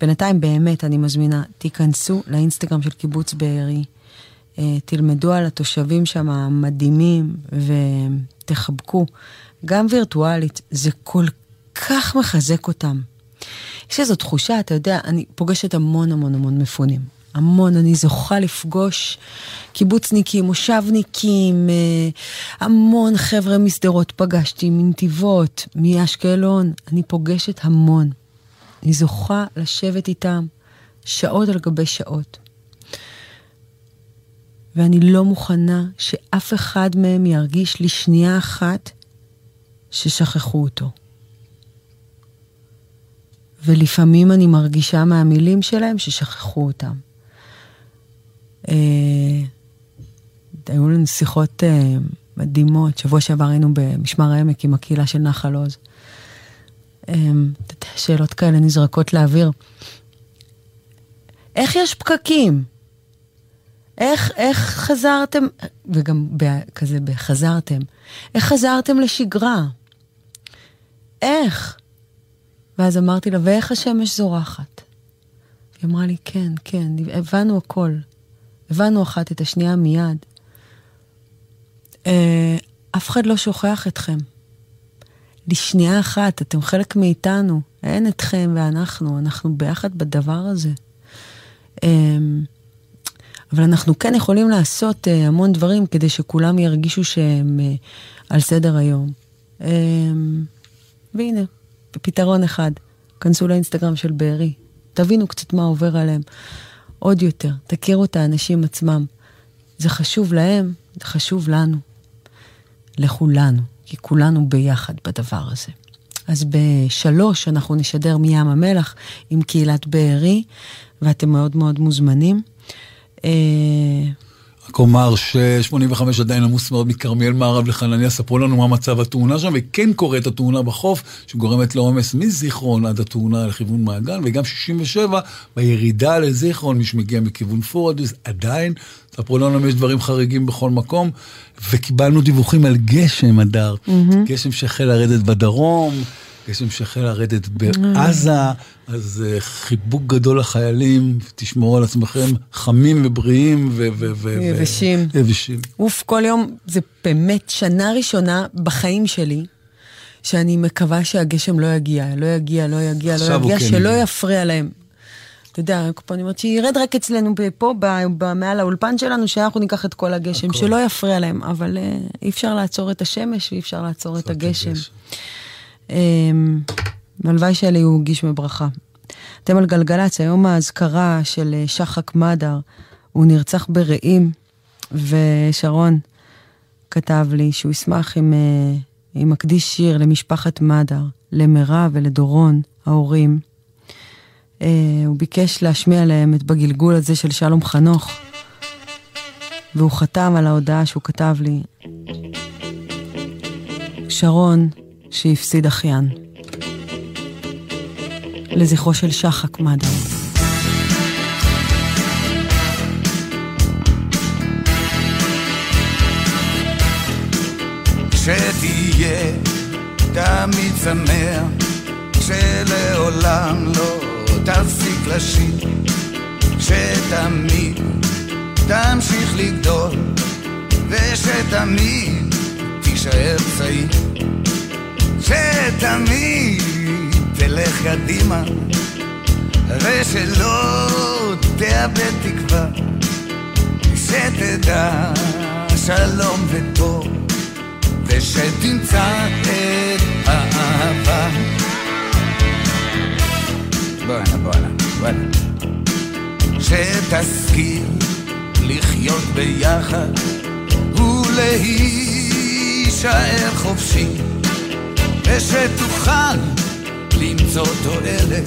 בינתיים באמת אני מזמינה, תיכנסו לאינסטגרם של קיבוץ בארי, אה, תלמדו על התושבים שם המדהימים, ותחבקו. גם וירטואלית, זה כל כך מחזק אותם. יש איזו תחושה, אתה יודע, אני פוגשת המון המון המון מפונים. המון, אני זוכה לפגוש קיבוצניקים, מושבניקים, אה, המון חבר'ה משדרות פגשתי, מנתיבות, מאשקלון, אני פוגשת המון. אני זוכה לשבת איתם שעות על גבי שעות. ואני לא מוכנה שאף אחד מהם ירגיש לי שנייה אחת ששכחו אותו. ולפעמים אני מרגישה מהמילים שלהם ששכחו אותם. אה, היו לנו שיחות אה, מדהימות, שבוע שעבר היינו במשמר העמק עם הקהילה של נחל עוז. אה, שאלות כאלה נזרקות לאוויר. איך יש פקקים? איך, איך חזרתם, וגם ב- כזה בחזרתם, איך חזרתם לשגרה? איך? ואז אמרתי לה, ואיך השמש זורחת? היא אמרה לי, כן, כן, הבנו הכל. הבנו אחת את השנייה מיד. אה, אף אחד לא שוכח אתכם. לשנייה אחת, אתם חלק מאיתנו. אין אתכם ואנחנו, אנחנו ביחד בדבר הזה. אה, אבל אנחנו כן יכולים לעשות אה, המון דברים כדי שכולם ירגישו שהם על סדר היום. והנה, פתרון אחד, כנסו לאינסטגרם של בארי, תבינו קצת מה עובר עליהם. עוד יותר, תכירו את האנשים עצמם. זה חשוב להם, זה חשוב לנו. לכולנו, כי כולנו ביחד בדבר הזה. אז בשלוש אנחנו נשדר מים המלח עם קהילת בארי, ואתם מאוד מאוד מוזמנים. רק אומר ש-85 עדיין עמוס מאוד מכרמיאל מערב לחנניה, ספרו לנו מה מצב התאונה שם, וכן קורית התאונה בחוף, שגורמת לעומס מזיכרון עד התאונה לכיוון מעגן, וגם 67 בירידה לזיכרון, מי שמגיע מכיוון פורדיס, עדיין, ספרו לנו אם יש דברים חריגים בכל מקום, וקיבלנו דיווחים על גשם, הדר, מהמם. גשם שהחל לרדת בדרום. גשם שהחל לרדת בעזה, אז אה, חיבוק גדול לחיילים, תשמרו על עצמכם חמים ובריאים ו... יבשים. יבשים. אוף, כל יום, זה באמת שנה ראשונה בחיים שלי, שאני מקווה שהגשם לא יגיע, לא יגיע, לא יגיע, לא יגיע, כן שלא. יפריע להם. אתה יודע, כל פעם אני אומרת שירד רק אצלנו פה, מעל האולפן שלנו, שאנחנו ניקח את כל הגשם, שלא יפריע להם, אבל אה, אי אפשר לעצור את השמש ואי אפשר לעצור את הגשם. אמ, והלוואי שאלה יהיו גיש מברכה. אתם על גלגלצ, היום האזכרה של אה, שחק מדר, הוא נרצח ברעים, ושרון כתב לי שהוא ישמח אם, אה, מקדיש שיר למשפחת מדר, למירב ולדורון, ההורים. אה, הוא ביקש להשמיע להם את בגלגול הזה של שלום חנוך, והוא חתם על ההודעה שהוא כתב לי, שרון שהפסיד אחיין. לזכרו של שחק מדר. כשתהיה תמיד שמח, כשלעולם לא תפסיק לשיר, שתמיד תמשיך לגדול, ושתמיד תישאר צעיר, שתמיד תלך קדימה, ושלא תאבד תקווה, שתדע שלום וטוב. ושתמצא את האהבה. בואנה, בואנה, בואנה. שתשכיל לחיות ביחד ולהישאר חופשי, ושתוכל למצוא תועלת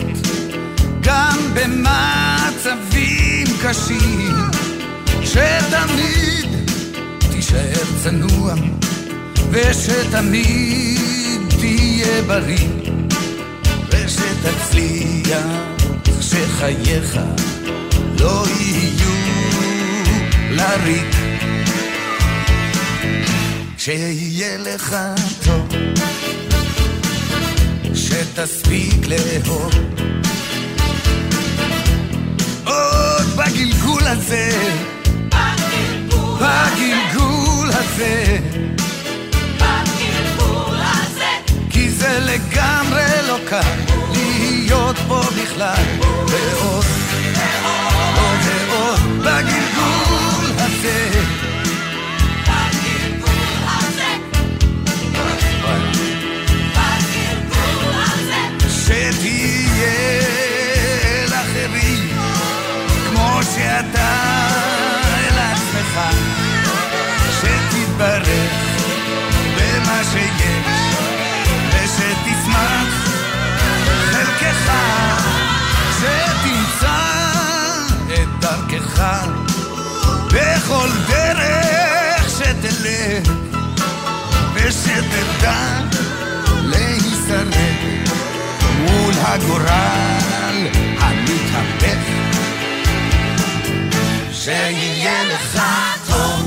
גם במצבים קשים, שתמיד תישאר צנוע. ושתמיד תהיה בריא, ושתצליח שחייך לא יהיו לריק. שיהיה לך טוב, שתספיק לאהוב. עוד בגלגול הזה, בגלגול הזה. כי זה לגמרי לא קל להיות פה בכלל ועוד, עוד ועוד בגלגול הזה. שאתה אל עצמך, שתתברך במה שיש ושתשמח חלקך, שתמצא את דרכך בכל דרך שתלך, ושתדע להישרד מול הגורל המתהפך. שיהיה לך טוב, שתספיק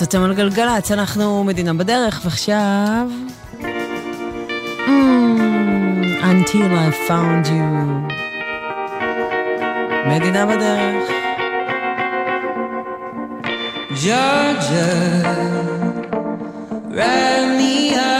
גלגלצ, אתם על גלגלצ, אנחנו מדינה בדרך, ועכשיו... Mm, until I found you. מדינה בדרך. Georgia, ran me up.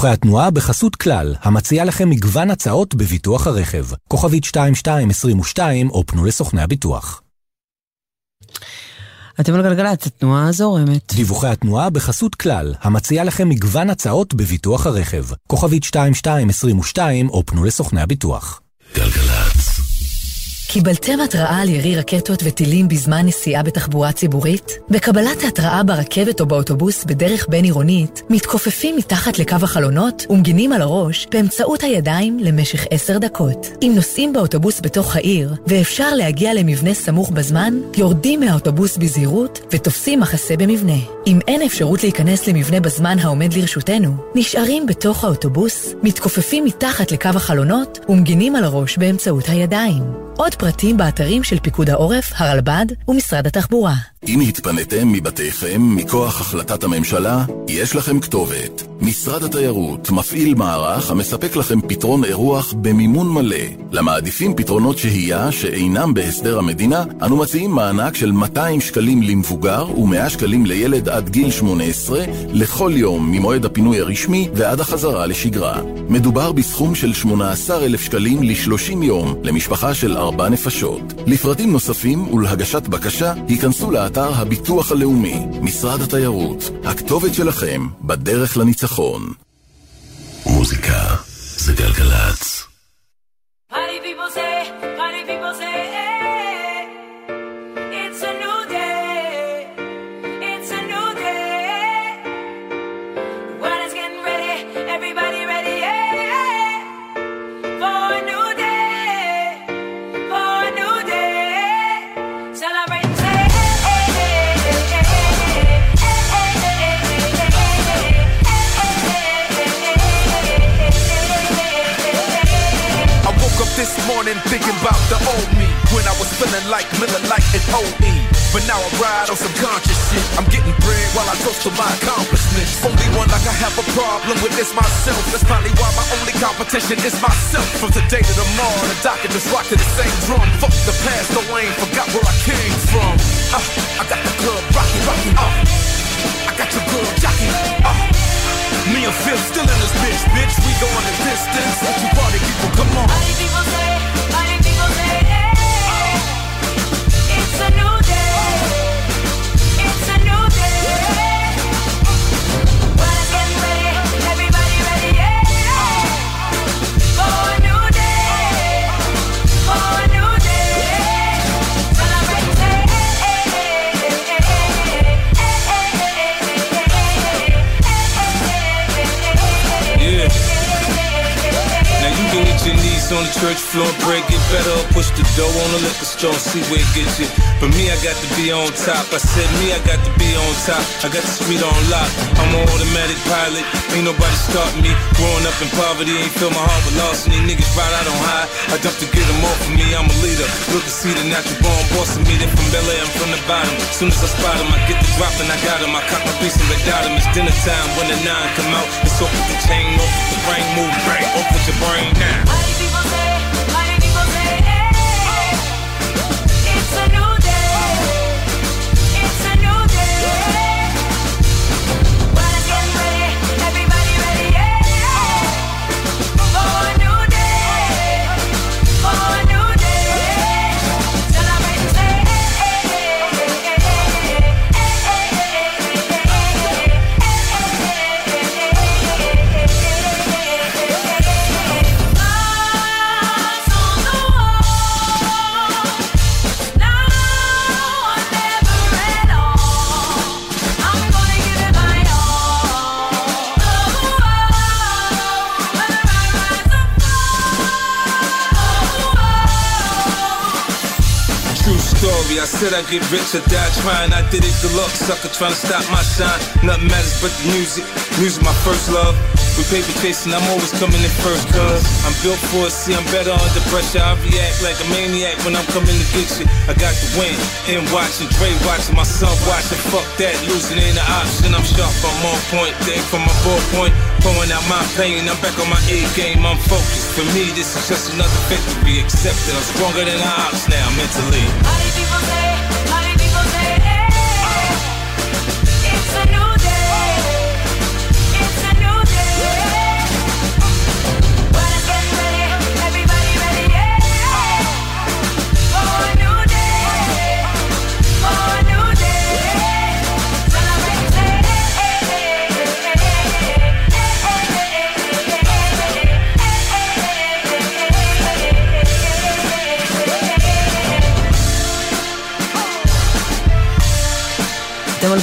דיווחי התנועה בחסות כלל, המציעה לכם מגוון הצעות בביטוח הרכב. כוכבית 2222 או פנו לסוכני הביטוח. אתם על גלגלצ, התנועה זורמת. דיווחי התנועה בחסות כלל, המציעה לכם מגוון הצעות בביטוח הרכב. כוכבית 2222 או פנו לסוכני הביטוח. גלגלצ. קיבלתם התראה על ירי רקטות וטילים בזמן נסיעה בתחבורה ציבורית? בקבלת ההתראה ברכבת או באוטובוס בדרך בין-עירונית, מתכופפים מתחת לקו החלונות ומגינים על הראש באמצעות הידיים למשך עשר דקות. אם נוסעים באוטובוס בתוך העיר, ואפשר להגיע למבנה סמוך בזמן, יורדים מהאוטובוס בזהירות ותופסים מחסה במבנה. אם אין אפשרות להיכנס למבנה בזמן העומד לרשותנו, נשארים בתוך האוטובוס, מתכופפים מתחת לקו החלונות ומגינים על הראש באמצעות הידיים. עוד פרטים באתרים של פיקוד העורף, הרלב"ד ומשרד התחבורה. אם התפניתם מבתיכם מכוח החלטת הממשלה, יש לכם כתובת. משרד התיירות מפעיל מערך המספק לכם פתרון אירוח במימון מלא. למעדיפים פתרונות שהייה שאינם בהסדר המדינה, אנו מציעים מענק של 200 שקלים למבוגר ו-100 שקלים לילד עד גיל 18 לכל יום ממועד הפינוי הרשמי ועד החזרה לשגרה. מדובר בסכום של 18,000 שקלים ל-30 יום למשפחה של ארבע נפשות. לפרטים נוספים ולהגשת בקשה, היכנסו לאתר הביטוח הלאומי, משרד התיירות, הכתובת שלכם בדרך לניצחון. מוזיקה זה גלגלצ. Morning thinking about the old me when I was feeling like Miller Lite and OE. But now I ride on some conscious shit. I'm getting bread while I toast to my accomplishments. Only one like I have a problem with is myself. That's probably why my only competition is myself. From today to tomorrow, the docket just rock to the same drum. Fuck the past, no I ain't forgot where I came from. Uh, I got the club rocking, rocking. Uh, I got your girl jocking. Uh, me and Phil still in this bitch, bitch. We going the distance. You party people, come on. People say, on the church floor, break it better, push the dough on the liquor store, see where it gets you. But me, I got to be on top. I said me, I got to be on top. I got the street on lock. I'm an automatic pilot, ain't nobody starting me. Growing up in poverty, ain't fill my heart with loss. And these niggas ride out on high. I dump to get them off of me, I'm a leader. Look and see the natural born boss of me. They from Bel I'm from the bottom. Soon as I spot them, I get the drop and I got them. I cock my piece and got them. It's dinner time when the nine come out. It's off with the chain, off with the brain move, bang, off with your brain now. I said I'd get rich or die trying. I did it deluxe, sucker trying to stop my shine. Nothing matters but the music. Music, my first love. With paper chasing, I'm always coming in first, cuz I'm built for it. See, I'm better under pressure. I react like a maniac when I'm coming to get you. I got the win. And watching, Dre watching, my son watching. Fuck that, losing ain't an option. I'm sharp, I'm on point. Day from my ballpoint. Pouring out my pain, I'm back on my A game. I'm focused. For me, this is just another victory. Accepted, I'm stronger than the ops now mentally.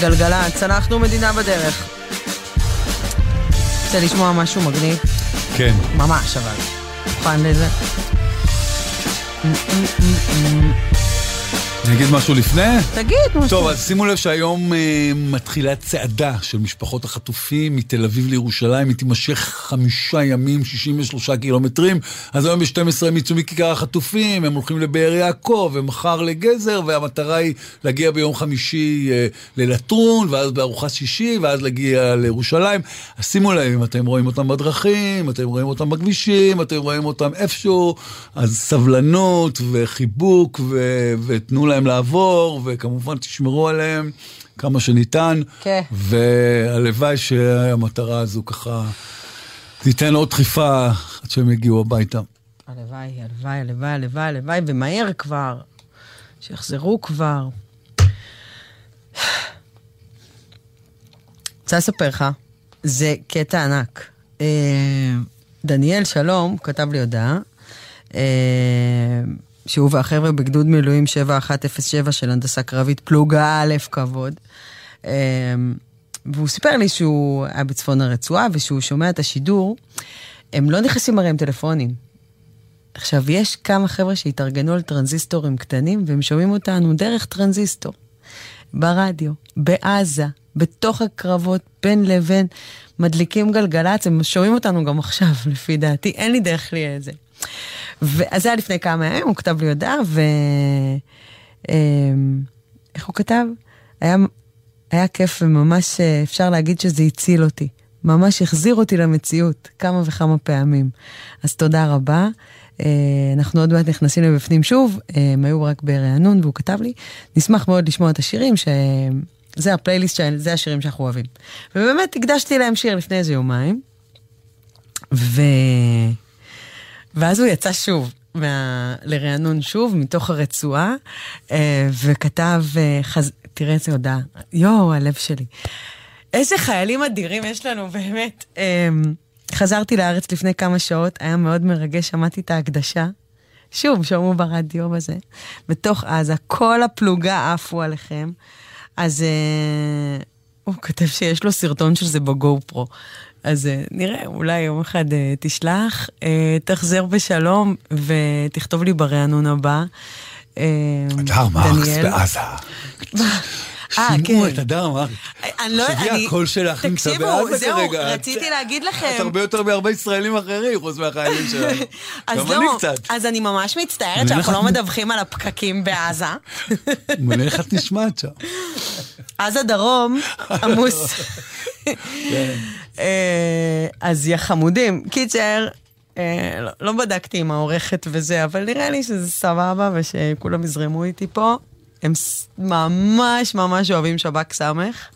גלגלצ, אנחנו מדינה בדרך. רוצה לשמוע משהו מגניב? כן. ממש, אבל. מוכן לזה? אגיד משהו לפני? תגיד משהו. טוב, אז שימו לב שהיום אה, מתחילה צעדה של משפחות החטופים מתל אביב לירושלים, היא תימשך חמישה ימים, 63 קילומטרים. אז היום ב-12 הם יצאו מכיכר החטופים, הם הולכים לבאר יעקב, ומחר לגזר, והמטרה היא להגיע ביום חמישי אה, ללטרון, ואז בארוחת שישי, ואז להגיע לירושלים. אז שימו לב, אם אתם רואים אותם בדרכים, אתם רואים אותם בכבישים, אתם רואים אותם איפשהו, אז סבלנות וחיבוק, ו- ותנו להם לעבור, וכמובן תשמרו עליהם כמה שניתן. כן. והלוואי שהמטרה הזו ככה תיתן עוד דחיפה עד שהם יגיעו הביתה. הלוואי, הלוואי, הלוואי, הלוואי, הלוואי, ומהר כבר. שיחזרו כבר. רוצה לספר לך, זה קטע ענק. אה, דניאל שלום כתב לי הודעה, אה, שהוא והחבר'ה בגדוד מילואים 7107 של הנדסה קרבית פלוגה א' כבוד. אה, והוא סיפר לי שהוא היה בצפון הרצועה ושהוא שומע את השידור, הם לא נכנסים הרי עם טלפונים. עכשיו, יש כמה חבר'ה שהתארגנו על טרנזיסטורים קטנים והם שומעים אותנו דרך טרנזיסטור. ברדיו, בעזה, בתוך הקרבות, בין לבין, מדליקים גלגלצ, הם שומעים אותנו גם עכשיו, לפי דעתי, אין לי דרך לי את זה. אז זה היה לפני כמה ימים, הוא כתב לי הודעה, ו... אמ, איך הוא כתב? היה, היה כיף וממש אה, אפשר להגיד שזה הציל אותי. ממש החזיר אותי למציאות כמה וכמה פעמים. אז תודה רבה. אה, אנחנו עוד מעט נכנסים לבפנים שוב, אה, הם היו רק ברענון והוא כתב לי, נשמח מאוד לשמוע את השירים, שזה הפלייליסט, של- זה השירים שאנחנו אוהבים. ובאמת הקדשתי להם שיר לפני איזה יומיים, ו... ואז הוא יצא שוב. מה... לרענון שוב, מתוך הרצועה, אה, וכתב, אה, חז... תראה איזה הודעה, יואו, הלב שלי. איזה חיילים אדירים יש לנו, באמת. אה, חזרתי לארץ לפני כמה שעות, היה מאוד מרגש, שמעתי את ההקדשה. שוב, שמעו ברדיו בזה. בתוך עזה, כל הפלוגה עפו עליכם. אז אה, הוא כותב שיש לו סרטון של זה בגו פרו. אז אה, נראה, אולי יום אחד אה, תשלח, אה, תחזר בשלום ותכתוב לי ברענון הבא. דניאל. אה, שימו כן. את הדר מרקס. אני לא, תחשבי, אני... הקול שלך נמצא תקשיבו, בעזה זהו, כרגע. את- רציתי להגיד את לכם. הרבה יותר מהרבה ישראלים אחרים, חוץ מהחיילים (laughs) שלנו. אז גם אני קצת. אז אני ממש מצטערת שאנחנו לא מדווחים על הפקקים בעזה. מעניין איך את נשמעת שם. עזה דרום (laughs) עמוס. אה, אז יא חמודים. קיצר, אה, לא- לא בדקתי עם העורכת וזה, אבל נראה לי שזה סבבה ושכולם יזרמו איתי פה. הם ממש ממש אוהבים שב"כ סמך,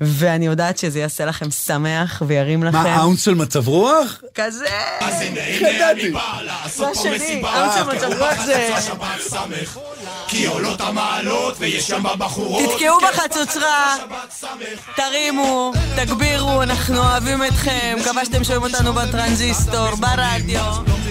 ואני יודעת שזה יעשה לכם שמח וירים לכם. מה, אאונס של מצב רוח? כזה! אז הנה, הנה אני בא לעשות פה מסיבה. אאונס של מצב רוח זה... כי עולות המעלות ויש שם בחורות. תתקעו בחצוצרה, תרימו, תגבירו, אנחנו אוהבים אתכם, מקווה שאתם שומעים אותנו בטרנזיסטור, ברדיו.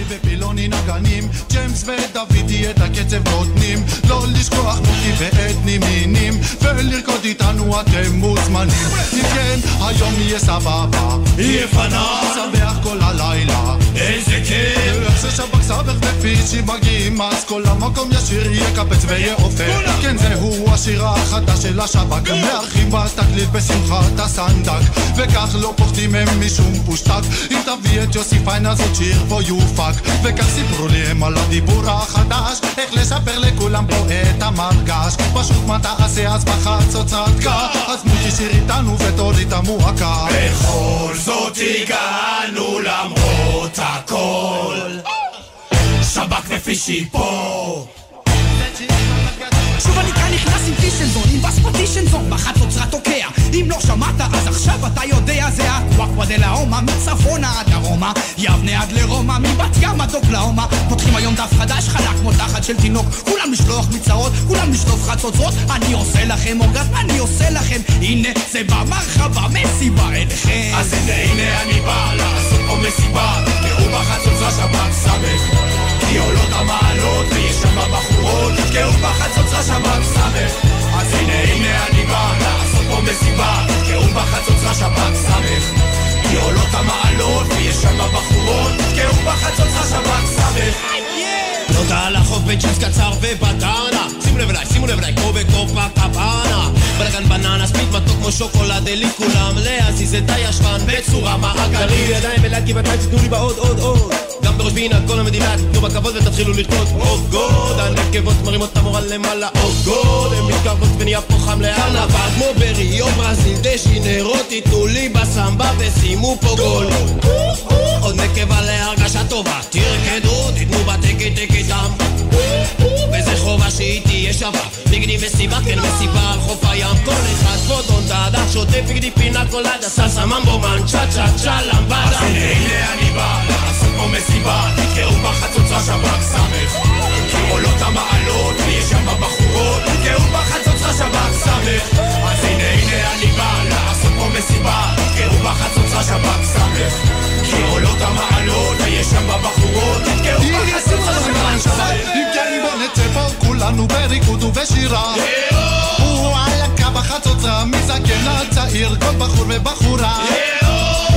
בפילוני נגנים, ג'יימס ודוידי את הקצב נותנים לא לשכוח מוטי ואתני מינים ולרקוד איתנו אתם מוזמנים אם כן, היום יהיה סבבה. יהיה פנן נשמח כל הלילה. איזה כיף. איך ששב"כ סבך ופיצ'י מגיעים אז כל המקום ישיר יקפץ ויעופר כן זהו השיר החדש של השב"כ. מארחים בתקליט בשמחת הסנדק. וכך לא פוחדים הם משום פושטק. אם תביא את יוסי פיין אז עוד שיר פה יופק. וכך סיפרו לי הם על הדיבור החדש. איך לספר לכולם פה את המרגש. פשוט מה תעשה אז בחצוצרת קר אז מוטי שיר איתנו ותוריד המועקה בכל זאת הגענו למרות הכל. שב"כ ופישי פה שוב אני כאן נכנס עם טישנזון, עם בס פטישנזון, בחצוצרה תוקע. אם לא שמעת, אז עכשיו אתה יודע, זה אקוואקווה דה לאומה, מצפונה עד דרומה, יבנה עד לרומא, מבת ים עד אוקלאומה. פותחים היום דף חדש, חלק כמו תחת של תינוק, כולם לשלוח מצרות, כולם לשלוף חצוצרות, אני עושה לכם אורגזם, אני עושה לכם, הנה זה במרחבה, מסיבה אליכם. אז הנה הנה אני בא לעשות פה מסיבה תראו בחצוצרה שב"כ סמך לי עולות המעלות ויש שם בחורות התקעות בחצות רשם סמך. אז הנה הנה אני בא לעשות פה מסיבה התקעות בחצות רשם סמך. כי עולות המעלות ויש שם בחורות התקעות בחצות רשם סמך. נוטה על החוף בג'ינס קצר ובטרנה שימו לב אליי, שימו לב אליי, כמו בקופה קפנה בלאגן בננה, ספיק מתוק כמו שוקולד, אלי כולם. להזיז את הישבן בצורה מעגלית. ידיים אליי גבעתיים, תתנו לי בעוד עוד עוד. גם בראש פינה, כל המדינה, תיתנו בכבוד ותתחילו לרקוד עוד גוד הנקבות מרימות את המורל למעלה. עוד גוד הן מתקרבות ונהיה פה חם לאללה כמו בריו ברזיל דשינרו תיתנו לי בסמבה ושימו פה גול. עוד נקבה להרגשה טובה. תרקדו, תיתנו בטיקי טיקי דם. וזה חובה שהיא תהיה שווה. בגדי מסיבה, כן מסיבה על חוף הים. כל אחד פה דאדה שותה בגדי פינה קולדה סלסה ממבו מן. צ'ה צ'ה צ'ה למבדה. אז הנה אני בא. לעשות פה מסיבה תקראו בחצוצרה שב"כ סמך. כי עולות המעלות ויש שם בחורות. תקראו בחצוצרה שב"כ סמך. אז הנה הנה אני בא לעשות פה מסיבה. תקראו בחצוצרה שב"כ סמך. כי עולות המעלות ויש שם בחורות. תקראו בחצוצרה שב"כ סמך. אם כן בוא נצא פה כולנו בריקוד ובשירה. וואלכ בחצוצרה מזקן עד צעיר כל בחור ובחורה.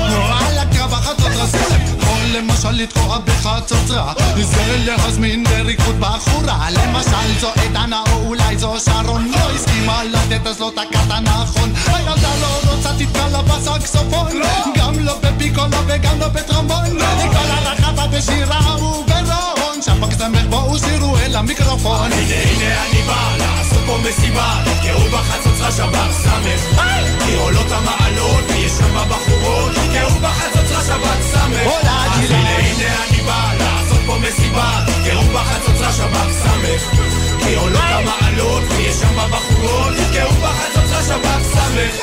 וואלכ בחצוצרה זה יכול למשל לתקוע בחצוצרה זה להזמין בריקוד בחורה. למשל זו עדנה או אולי זו שרון. לא הסכימה לתת אז לא תקעת נכון. הילדה לא רוצה תתקע לה בסקסופון. גם לא בפיקולו וגם לא בטרומבון כל הרחבה בשירה וברון שב"כ סמך בואו שירו אל המיקרופון. הנה הנה אני בא לעשות פה מסיבה. תקראו בחצוצרה שב"כ סמך כי עולות המעלות ויש שם בחורות. תקראו בחצוצרה שב"כ סמך אז הנה הנה אני בא לעשות פה מסיבה. תקראו בחצוצרה שב"כ סמך כי עולות המעלות ויש שם בחורות. תקראו בחצוצרה שב"כ סמך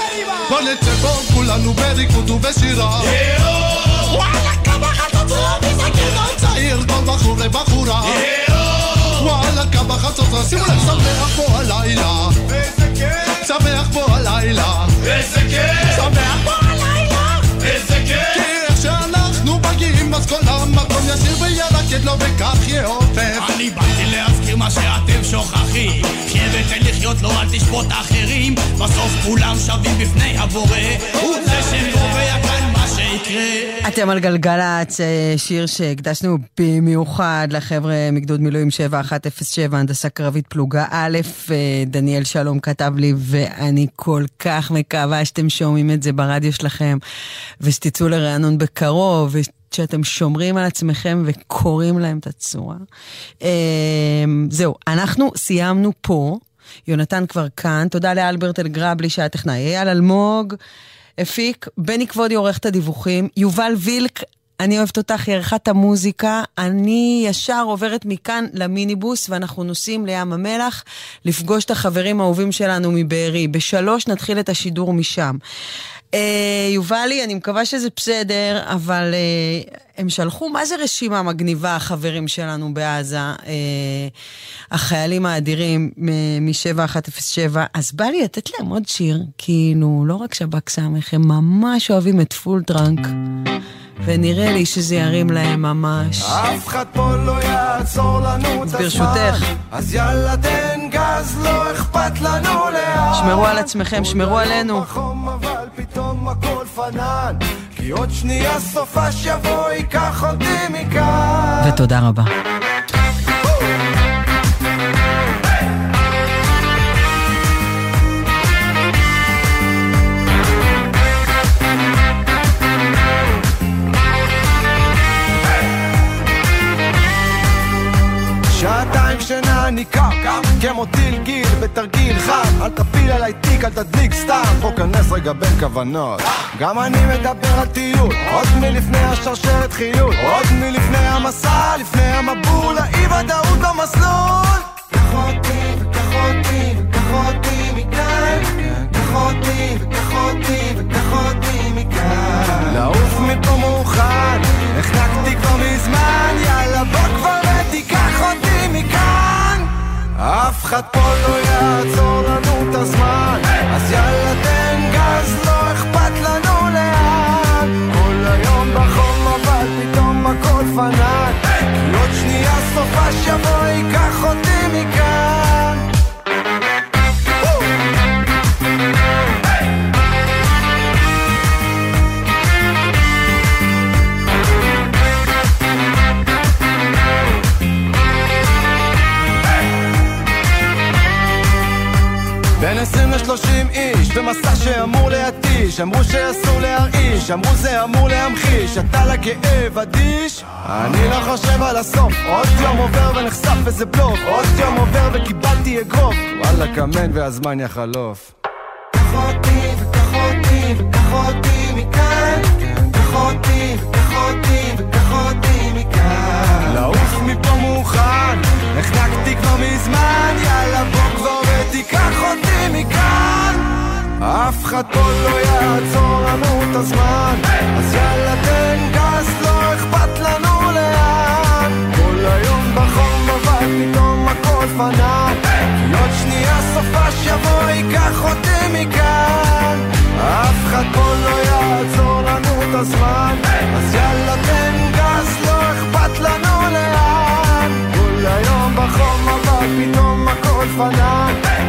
בוא נצא פה כולנו בריקוד ובשירה. וואלה כמה חצוצרה על צעיר כל בחור ובחורה וואלה כמה חצוצרה שימו לב שמח פה הלילה. שמח פה הלילה. איזה כיף. שמח פה הלילה. איזה כיף. כי איך שאנחנו מגיעים אז כל המקום ישיר וירקד לו וכך יעופף אני באתי להזכיר מה שאתם שוכחים. שהבאתם לחיות לו אל תשפוט אחרים. בסוף כולם שווים בפני הבורא. הוא זה שקובע שיקרה אתם על גלגלצ, אה, שיר שהקדשנו במיוחד לחבר'ה מגדוד מילואים 7107, הנדסה קרבית פלוגה א', אה, דניאל שלום כתב לי, ואני כל כך מקווה שאתם שומעים את זה ברדיו שלכם, ושתצאו לרענון בקרוב, שאתם שומרים על עצמכם וקוראים להם את הצורה. אה, זהו, אנחנו סיימנו פה. יונתן כבר כאן, תודה לאלברט אלגרבלי שהיה טכנאי, אייל אלמוג הפיק, בני כבודי עורך את הדיווחים, יובל וילק, אני אוהבת אותך, היא ערכה את המוזיקה, אני ישר עוברת מכאן למיניבוס ואנחנו נוסעים לים המלח לפגוש את החברים האהובים שלנו מבארי. בשלוש נתחיל את השידור משם. אה, יובלי, אני מקווה שזה בסדר, אבל אה, הם שלחו, מה זה רשימה מגניבה, החברים שלנו בעזה, אה, החיילים האדירים מ-7107, אז בא לי לתת להם עוד שיר, כאילו, לא רק שב"ק ס', הם ממש אוהבים את Full Trunk. ונראה לי שזה ירים להם ממש. אף אחד פה לא יעצור לנו את הזמן. ברשותך. אז יאללה תן גז, לא אכפת לנו לאן. שמרו על עצמכם, שמרו עלינו. בחום אבל פתאום הכל פנן. כי עוד שנייה סופה שיבוא ייקח אותי מכאן. ותודה רבה. שעתיים שינה קם, כמו טיל גיל בתרגיל חם. אל תפיל עליי תיק, אל תדליק סתם. בוא כנס רגע בין כוונות. גם אני מדבר על טיול עוד מלפני השרשרת חילול. עוד מלפני המסע, לפני המבול. האי ודאות במסלול. קח אותי וקח אותי וקח אותי מכאן. קח אותי וקח אותי וקח אותי מכאן. לעוף מפה מוכן. החלקתי כבר מזמן. יאללה בוא כבר אף אחד פה לא יעצור לנו את הזמן. אז יאללה תן גז לא אכפת לנו לאן. כל היום בחום אבל פתאום הכל פנן כי עוד שנייה סופה שיבוא 30 איש במסע שאמור להתיש אמרו שאסור להרעיש אמרו זה אמור להמחיש אתה לכאב אדיש. אני לא חושב על הסוף עוד יום עובר ונחשף איזה בלוף עוד יום עובר וקיבלתי אגרוף. וואלה כמן והזמן יחלוף. קח אותי וקח אותי וקח אותי מכאן קח אותי וקח אותי מפה מוכן. החנקתי כבר מזמן יאללה בוא כבר ותיקח אותי מכאן. אף אחד פה לא יעצור לנו את הזמן. אז יאללה תן גז לא אכפת לנו לאן. כל היום בחום אבל פתאום הכל כי עוד שנייה סופה שיבוא ייקח אותי מכאן. אף אחד פה לא יעצור לנו את הזמן. אז יאללה תן גז לא אכפת לנו לאן כל היום בחום אבל פתאום הכל פנה כי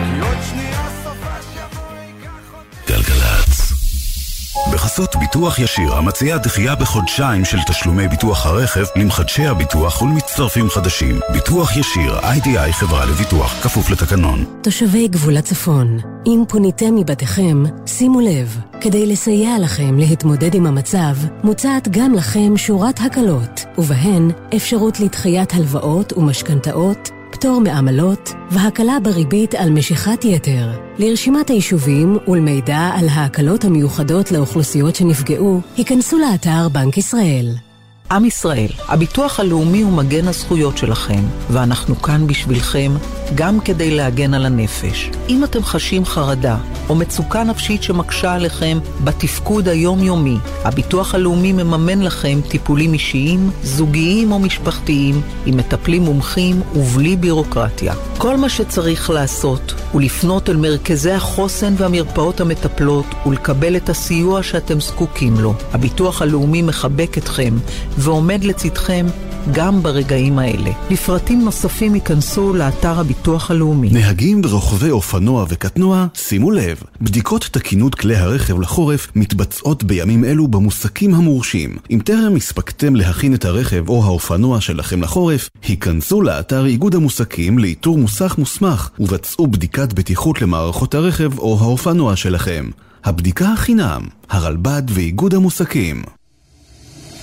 בחסות ביטוח ישיר, המציעה דחייה בחודשיים של תשלומי ביטוח הרכב למחדשי הביטוח ולמצטרפים חדשים. ביטוח ישיר, איי-די-איי חברה לביטוח, כפוף לתקנון. תושבי גבול הצפון, אם פוניתם מבתיכם, שימו לב, כדי לסייע לכם להתמודד עם המצב, מוצעת גם לכם שורת הקלות, ובהן אפשרות לדחיית הלוואות ומשכנתאות, פטור מעמלות והקלה בריבית על משיכת יתר. לרשימת היישובים ולמידע על ההקלות המיוחדות לאוכלוסיות שנפגעו, היכנסו לאתר בנק ישראל. עם ישראל, הביטוח הלאומי הוא מגן הזכויות שלכם, ואנחנו כאן בשבילכם גם כדי להגן על הנפש. אם אתם חשים חרדה או מצוקה נפשית שמקשה עליכם בתפקוד היומיומי, הביטוח הלאומי מממן לכם טיפולים אישיים, זוגיים או משפחתיים, עם מטפלים מומחים ובלי בירוקרטיה. כל מה שצריך לעשות הוא לפנות אל מרכזי החוסן והמרפאות המטפלות ולקבל את הסיוע שאתם זקוקים לו. הביטוח הלאומי מחבק אתכם ועומד לצדכם גם ברגעים האלה. לפרטים נוספים ייכנסו לאתר הביטוח הלאומי. נהגים ורוכבי אופנוע וקטנוע, שימו לב, בדיקות תקינות כלי הרכב לחורף מתבצעות בימים אלו במוסקים המורשים. אם טרם הספקתם להכין את הרכב או האופנוע שלכם לחורף, היכנסו לאתר איגוד המוסקים לאיתור מוסך מוסמך ובצעו בדיקת בטיחות למערכות הרכב או האופנוע שלכם. הבדיקה החינם, הרלב"ד ואיגוד המוסקים.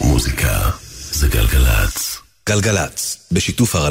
מוזיקה זה גלגלצ. גלגלצ, בשיתוף הרלב"ד